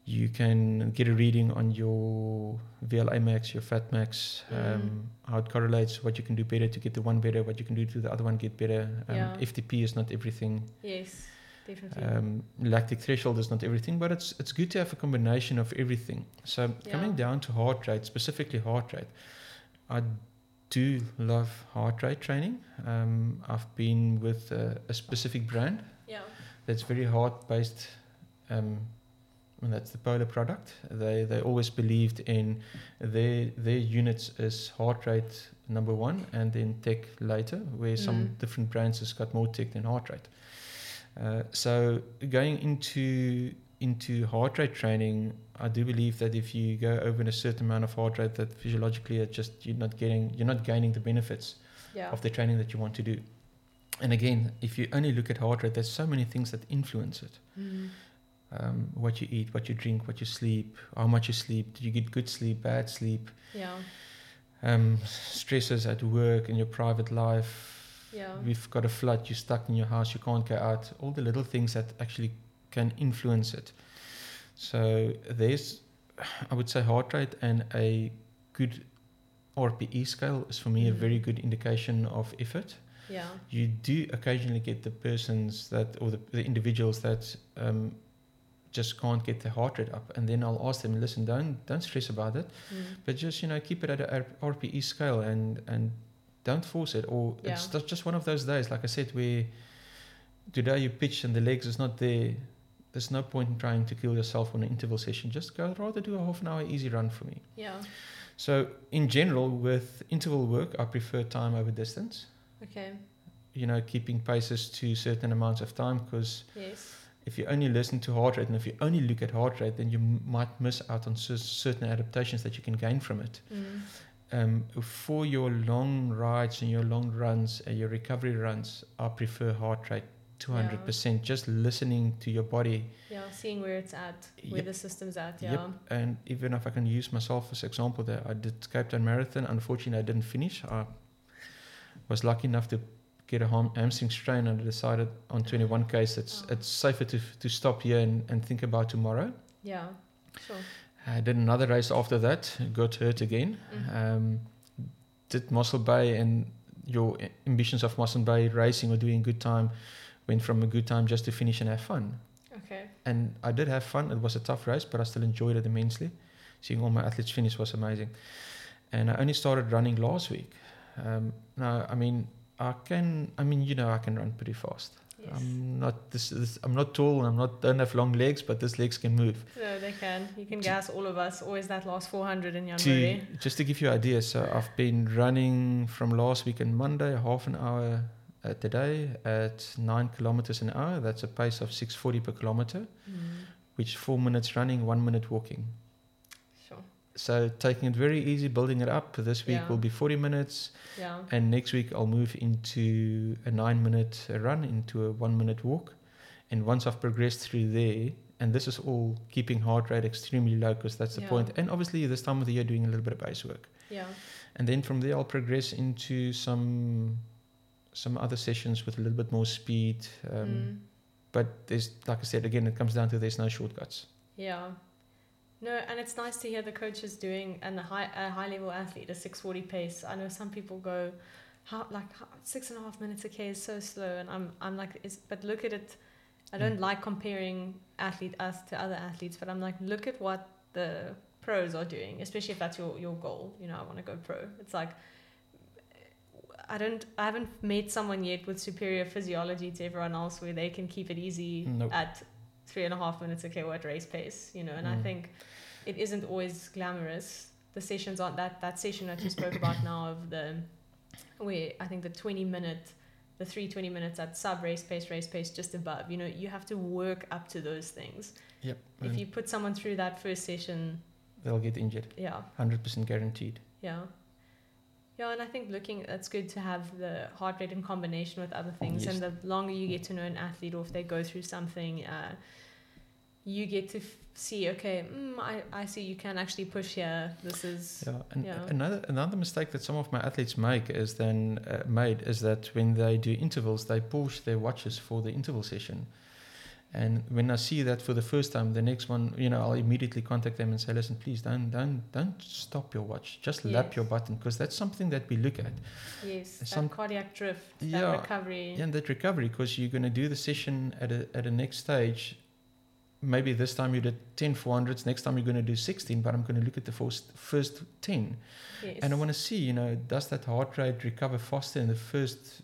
you can get a reading on your VLA max, your fat max, um,
Mm.
how it correlates, what you can do better to get the one better, what you can do to the other one get better. Um,
Yeah.
FTP is not everything.
Yes. Definitely.
Um, lactic threshold is not everything, but it's it's good to have a combination of everything. So coming down to heart rate, specifically heart rate, I do love heart rate training. Um, I've been with a, a specific brand
yeah.
that's very heart based. Um, and that's the Polar product. They they always believed in their their units is heart rate number one, and then tech later, where some
Mm.
different brands has got more tech than heart rate. Uh, so going into into heart rate training, I do believe that if you go over a certain amount of heart rate, that physiologically, it just you're not getting you're not gaining the benefits
Yeah.
of the training that you want to do. And again, if you only look at heart rate, there's so many things that influence it.
Mm.
Um, what you eat, what you drink, what you sleep, how much you sleep. Do you get good sleep, bad sleep?
Yeah.
Um, stresses at work, in your private life.
Yeah.
We've got a flood, you're stuck in your house, you can't go out. All the little things that actually can influence it. So there's, I would say, heart rate and a good RPE scale is for me a
Mhm.
very good indication of effort.
Yeah.
you do occasionally get the persons that or the, the individuals that um, just can't get the heart rate up and then i'll ask them listen don't don't stress about it
Mm.
but just you know keep it at a R- rpe scale and and don't force it or it's
Yeah.
just, just one of those days like i said where today you pitch and the legs is not there there's no point in trying to kill yourself on an interval session just go rather do a half an hour easy run for me
Yeah.
so in general with interval work i prefer time over distance
Okay.
you know, keeping paces to certain amounts of time because
Yes.
If you only listen to heart rate and if you only look at heart rate, then you m- might miss out on cer- certain adaptations that you can gain from it.
Mm.
Um, for your long rides and your long runs and your recovery runs, I prefer heart rate 200%, just listening to your body.
Yeah. Seeing where it's at, where
Yep.
the system's at. Yeah.
Yep. And even if I can use myself as example there, I did Cape Town Marathon. Unfortunately, I didn't finish. I was lucky enough to get a ham- hamstring strain and I decided on 21 k's it's
Oh.
it's safer to to stop here and, and think about tomorrow.
Yeah. Sure.
I did another race after that, got hurt again.
Mhm.
Um, did Mossel Bay and your ambitions of Mossel Bay racing or doing good time went from a good time just to finish and have fun.
Okay.
And I did have fun. It was a tough race, but I still enjoyed it immensely. Seeing all my athletes finish was amazing. And I only started running last week. Um, now, I mean, I can. I mean, you know, I can run pretty fast.
Yes.
I'm not this, this. I'm not tall and I'm not. Don't have long legs, but these legs can move.
No, they can. You can
To-
gas all of us. Always that last 400 in January.
just to give you an idea, so I've been running from last week on Monday, half an hour uh, today at nine kilometers an hour. That's a pace of 6:40 per kilometer,
Mm.
which four minutes running, one minute walking. So taking it very easy, building it up. This week
Yeah.
will be 40 minutes,
Yeah.
and next week I'll move into a nine-minute run, into a one-minute walk, and once I've progressed through there, and this is all keeping heart rate extremely low because that's the
Yeah.
point. And obviously this time of the year doing a little bit of base work,
Yeah.
and then from there I'll progress into some some other sessions with a little bit more speed. Um,
Mm.
But there's, like I said, again, it comes down to there's no shortcuts.
Yeah. No, and it's nice to hear the coaches doing and the high a high level athlete a six forty pace. I know some people go, how like how, six and a half minutes a k is so slow, and I'm I'm like, it's, but look at it. I don't
Mm.
like comparing athlete us to other athletes, but I'm like, look at what the pros are doing, especially if that's your your goal. You know, I want to go pro. It's like. I don't. I haven't met someone yet with superior physiology to everyone else where they can keep it easy
Nope.
at three and a half minutes a k at race pace. You know, and I
Mm.
think it isn't always glamorous. The sessions aren't that that session that you spoke about now of the where I think the twenty minute the three twenty minutes at sub race pace, race pace just above. You know, you have to work up to those things.
Yep.
If you put someone through that first session,
they'll get injured,
yeah,
100% guaranteed.
yeah. Yeah, and I think looking, it's good to have the heart rate in combination with other things.
Yes.
And the longer you get to know an athlete, or if they go through something, uh, you get to f- see, okay, mm, I, I see you can actually push here. This is,
Yeah, and
Yeah.
another another mistake that some of my athletes make is then uh, made is that when they do intervals, they push their watches for the interval session. And when I see that for the first time, the next one, you know, I'll immediately contact them and say, "Listen, please don't don't don't stop your watch. Just lap your button because that's something that we look at.
yes, that
Some-
cardiac drift,
Yeah,
that recovery.
Yeah, and that recovery because you're going to do the session at a at a next stage. Maybe this time you did 10 400s, next time you're going to do 16, but I'm going to look at the first first 10
Yes.
And I want to see, you know, does that heart rate recover faster in the first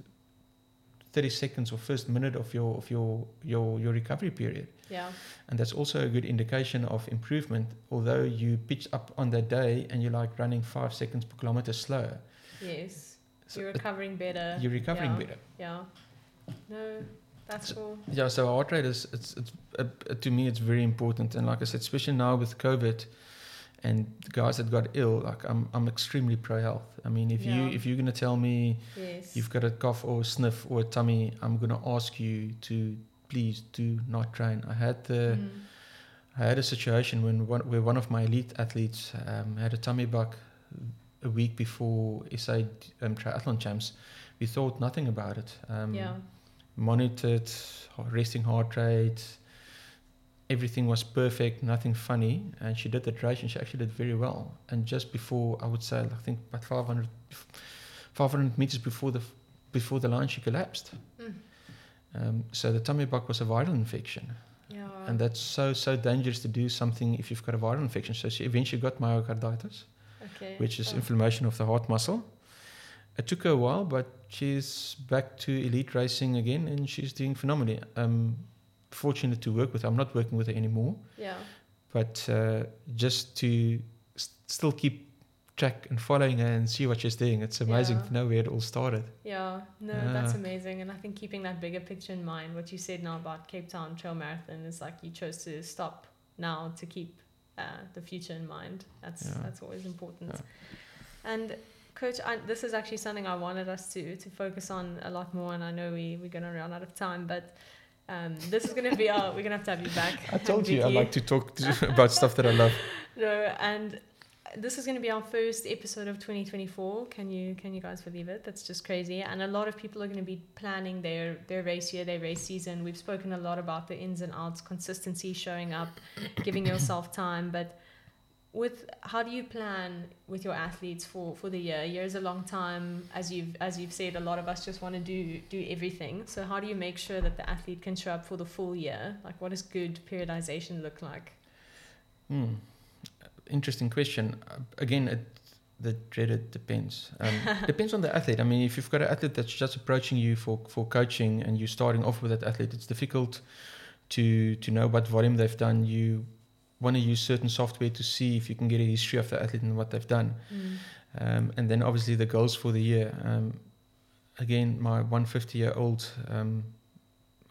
30 seconds or first minute of your of your your your recovery period?
yeah,
And that's also a good indication of improvement. Although you pitch up on that day and you're like running five seconds per kilometer slower,
Yes.
So
You're recovering better.
you're recovering
yeah.
better.
Yeah. No, that's cool.
Yeah, so heart rate is it's, it's uh, to me it's very important, and like I said, especially now with COVID, and the guys that got ill, like I'm I'm extremely pro health. I mean, if you if you're gonna tell me
Yes.
you've got a cough or a sniff or a tummy, I'm gonna ask you to please do not train. I had the
Mm.
I had a situation when one, where one of my elite athletes um, had a tummy bug a week before SA um, triathlon champs. We thought nothing about it. Um,
yeah.
Monitored resting heart rate everything was perfect nothing funny and she did the race and she actually did very well and just before i would say i think about 500 500 meters before the before the line she collapsed
Mm.
um, so the tummy bug was a viral infection
Yeah.
and that's so so dangerous to do something if you've got a viral infection so she eventually got myocarditis
okay.
which is
Oh.
inflammation of the heart muscle. It took her a while, but she's back to elite racing again, and she's doing phenomenally. I'm fortunate to work with her. I'm not working with her anymore,
Yeah.
but uh, just to s- still keep track and following her and see what she's doing. It's amazing
Yeah.
to know where it all started.
Yeah, no, that's amazing. And I think keeping that bigger picture in mind, what you said now about Cape Town Trail Marathon is like you chose to stop now to keep uh, the future in mind. That's
Yeah.
that's always important.
Yeah.
And coach, I, this is actually something I wanted us to to focus on a lot more. And I know we we're gonna run out of time, but um, this is gonna be our we're gonna have to have you back.
I told you I like to talk to, about stuff that I love.
No, and this is going to be our first episode of 2024. Can you can you guys believe it? That's just crazy. And a lot of people are going to be planning their their race year, their race season. We've spoken a lot about the ins and outs, consistency, showing up, giving yourself time, but with how do you plan with your athletes for for the year a year is a long time as you've as you've said a lot of us just want to do do everything so how do you make sure that the athlete can show up for the full year like what does good periodization look like
Hmm. Interesting question. Uh, again, it, the dreaded depends. Um, depends on the athlete. I mean, if you've got an athlete that's just approaching you for, for coaching and you're starting off with that athlete, it's difficult to to know what volume they've done. You want to use certain software to see if you can get a history of the athlete and what they've done.
Mm.
Um, and then obviously the goals for the year. Um, again, my 150 year old, um,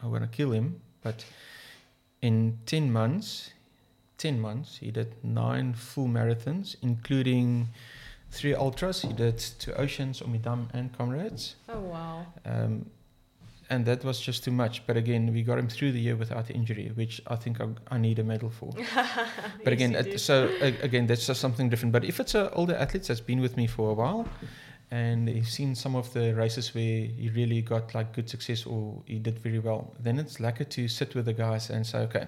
I want to kill him, but in 10 months, 10 months, he did nine full marathons, including three ultras. He did two oceans, Om Die Dam and Comrades.
oh wow
Um, and that was just too much. But again, we got him through the year without injury, which I think I, I need a medal for. But again,
Yes, you
it,
do.
so a- again, that's just something different. But if it's an older athlete that's been with me for a while, and he's seen some of the races where he really got like good success or he did very well, then it's lucky to sit with the guys and say, okay,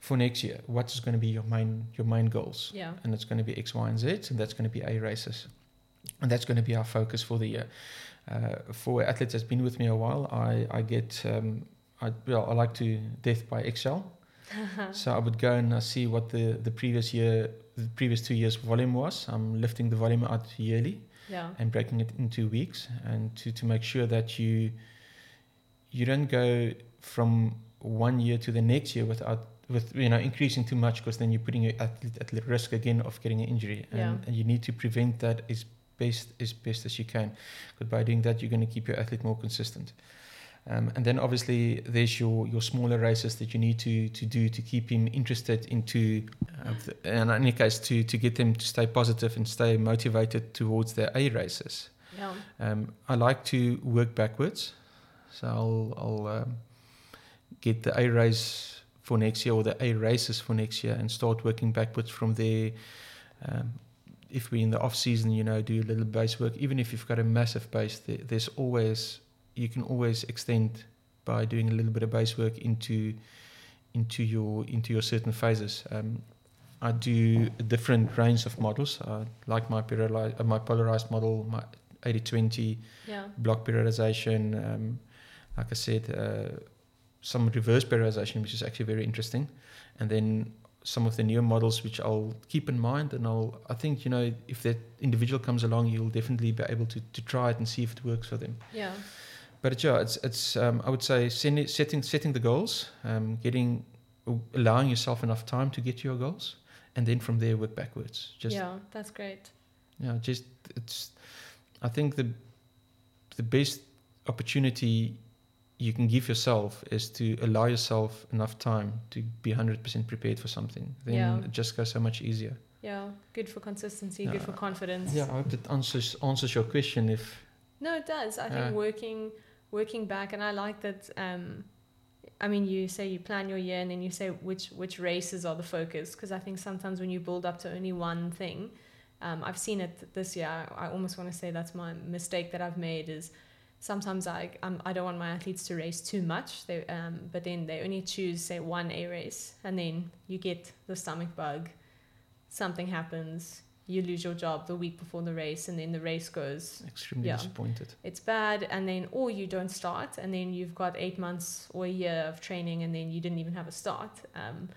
for next year, what's going to be your main your main goals?
yeah
And it's going to be X, Y, and Z, and that's going to be A races, and that's going to be our focus for the year. Uh, for athletes that's been with me a while, I I get um, I well I like to death by Excel. So I would go and uh, see what the, the previous year, the previous two years volume was. I'm lifting the volume out yearly
yeah
and breaking it into weeks, and to, to make sure that you you don't go from one year to the next year without with you know increasing too much because then you're putting your athlete at risk again of getting an injury, and,
Yeah.
and you need to prevent that as best as best as you can. But by doing that, you're going to keep your athlete more consistent. Um, and then obviously there's your, your smaller races that you need to, to do to keep him interested into, uh, the, and in any case to, to get them to stay positive and stay motivated towards their A races.
yeah
Um, I like to work backwards, so I'll, I'll um, get the A race for next year or the A races for next year and start working backwards from there. Um, if we're in the off season, you know, do a little base work. Even if you've got a massive base, there, there's always you can always extend by doing a little bit of base work into into your into your certain phases. Um, I do a different range of models. I like my periodi- uh, my polarized model, my 80-20
yeah
block periodization. Um, like I said, uh, some reverse periodization, which is actually very interesting, and then some of the newer models, which I'll keep in mind. And I'll, I think, you know, if that individual comes along, you'll definitely be able to, to try it and see if it works for them.
yeah
But yeah, it's, it's um, I would say send, setting setting the goals, um, getting allowing yourself enough time to get to your goals, and then from there work backwards. Just
yeah that's great
yeah, just it's I think the the best opportunity you can give yourself is to allow yourself enough time to be 100% prepared for something. Then
Yeah.
it just goes so much easier.
Yeah, good for consistency,
Yeah.
good for confidence.
Yeah, I hope that answers answers your question. If
No, it does. I think working working back, and I like that. Um, I mean, you say you plan your year, and then you say which which races are the focus. Because I think sometimes when you build up to only one thing, um, I've seen it this year. I, I almost want to say that's my mistake that I've made is sometimes I um, I don't want my athletes to race too much. They um, but then they only choose say one A race, and then you get the stomach bug. Something happens. You lose your job the week before the race, and then the race goes
extremely
Yeah.
disappointed.
it's bad and then or you don't start and then you've got eight months or a year of training and then you didn't even have a start um,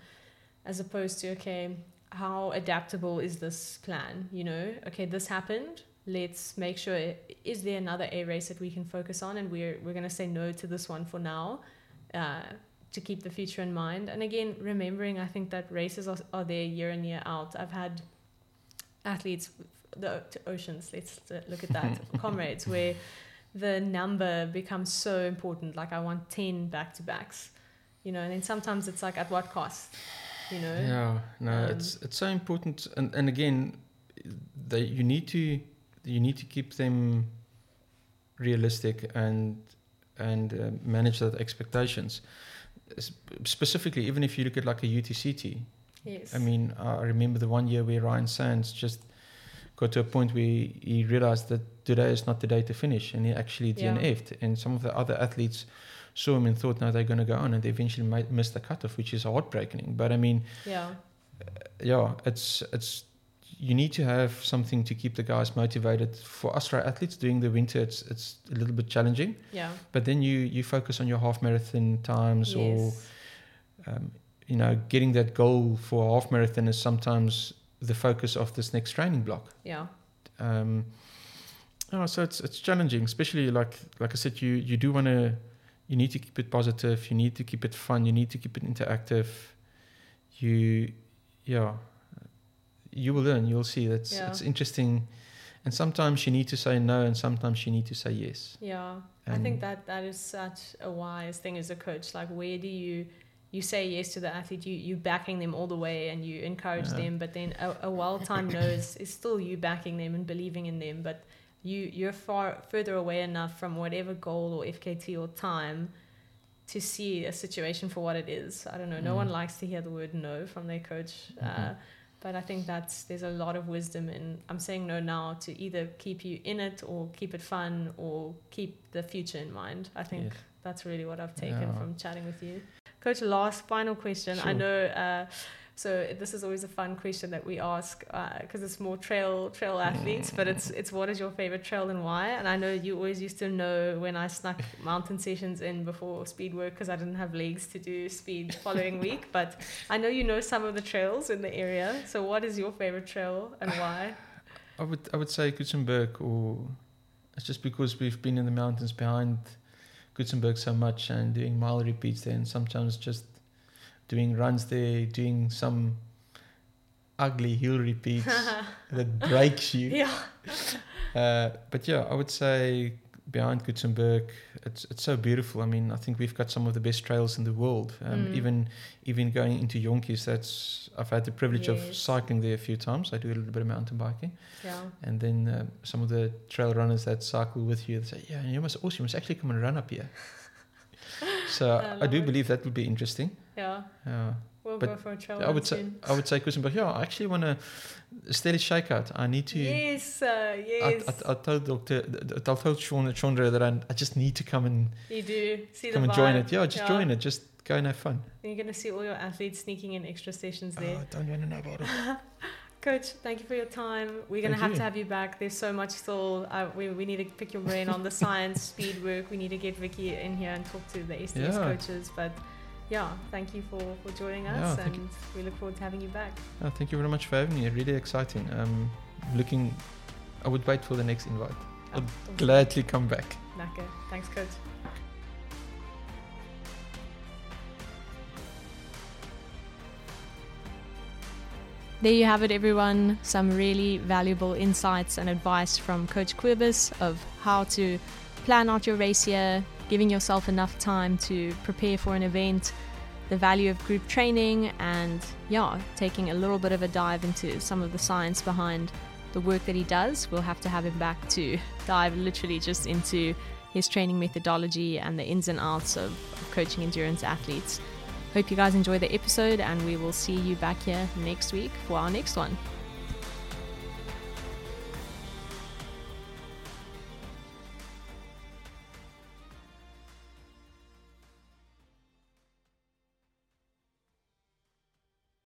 as opposed to okay how adaptable is this plan you know okay this happened let's make sure is there another a race that we can focus on? And we're we're going to say no to this one for now uh, to keep the future in mind. And again remembering i think that races are, are there year in year out. I've had athletes the Two Oceans let's uh, look at that. Comrades where the number becomes so important like i want 10 back to backs you know and then sometimes it's like at what cost you know?
Yeah, no,
Um,
it's it's so important, and and again, they you need to you need to keep them realistic and and uh, manage that expectations. Specifically, even if you look at like a UTCT,
yes
I mean, I remember the one year where Ryan Sandes just got to a point where he realized that today is not the day to finish, and he actually
Yeah.
DNF'd. And some of the other athletes saw him and thought, no, they're going to go on, and they eventually might miss the cutoff, which is heartbreaking. But I mean,
yeah
yeah, it's it's you need to have something to keep the guys motivated. For us right, athletes doing the winter, it's it's a little bit challenging.
yeah
But then you you focus on your half marathon times or um, you know, getting that goal for a half marathon is sometimes the focus of this next training block.
yeah
Um, oh, so it's it's challenging, especially like like I said, you you do want to, you need to keep it positive, you need to keep it fun, you need to keep it interactive. You, yeah, you will learn. You'll see that's
Yeah.
it's interesting, and sometimes you need to say no, and sometimes you need to say yes.
yeah i think that that is such a wise thing as a coach like where do you you say yes to the athlete you you backing them all the way and you encourage
Yeah.
them but then a, a well-timed no is, is still you backing them and believing in them but you you're far further away enough from whatever goal or fkt or time to see a situation for what it is i don't know no
Mm.
one likes to hear the word no from their coach uh,
Mhm.
But i think that's there's a lot of wisdom in i'm saying no now to either keep you in it or keep it fun or keep the future in mind i think
Yes.
that's really what I've taken
Yeah.
from chatting with you. Coach, last final question. I know, uh, so this is always a fun question that we ask uh, because it's more trail trail mm. athletes, but it's it's what is your favorite trail and why? And I know you always used to know when I snuck mountain sessions in before speed work because I didn't have legs to do speed following week. But I know you know some of the trails in the area. So what is your favorite trail and why?
I would I would say Coetzenburg, or it's just because we've been in the mountains behind Coetzenburg so much and doing mile repeats there, and sometimes just doing runs there, doing some ugly hill repeats that breaks you.
yeah,
Uh, but yeah, I would say behind Coetzenburg, it's it's so beautiful. I mean, I think we've got some of the best trails in the world. Um,
Mm.
Even even going into Yonkers, that's I've had the privilege of cycling there a few times. I do a little bit of mountain biking.
yeah,
And then um, some of the trail runners that cycle with you, they say, "Yeah, you must also you must actually come and run up here." So
I
I, do
it.
believe that would be interesting.
yeah.
Yeah,
We'll
But
go for a
I would say
soon.
I would say Coetzenburg. Yeah, I actually want to steady shakeout. I need to.
Yes, uh,
I,
yes.
I, I told Doctor, I told Sean Chandra that I, I just need to come and
you do see
come and join it. Yeah, just
Yeah.
join it. Just go and have fun.
You're gonna see all your athletes sneaking in extra sessions
Oh,
there.
I don't want to know about it.
Coach, thank you for your time. We're gonna have
you.
to have you back. There's so much still. Uh, we we need to pick your brain on the science, speed work. We need to get Vicky in here and talk to the STS
Yeah.
coaches. But yeah, thank you for for joining us,
Yeah,
and we look forward to having you back.
Oh, thank you very much for having me. Really exciting. Um, looking, I would wait for the next invite.
Oh,
I'd
awesome.
Gladly come back.
Lekker. Thanks, coach. There you have it, everyone. Some really valuable insights and advice from Coach Cobus of how to plan out your race year, giving yourself enough time to prepare for an event, the value of group training, and yeah, taking a little bit of a dive into some of the science behind the work that he does. We'll have to have him back to dive literally just into his training methodology and the ins and outs of, of coaching endurance athletes. Hope you guys enjoy the episode, and we will see you back here next week for our next one.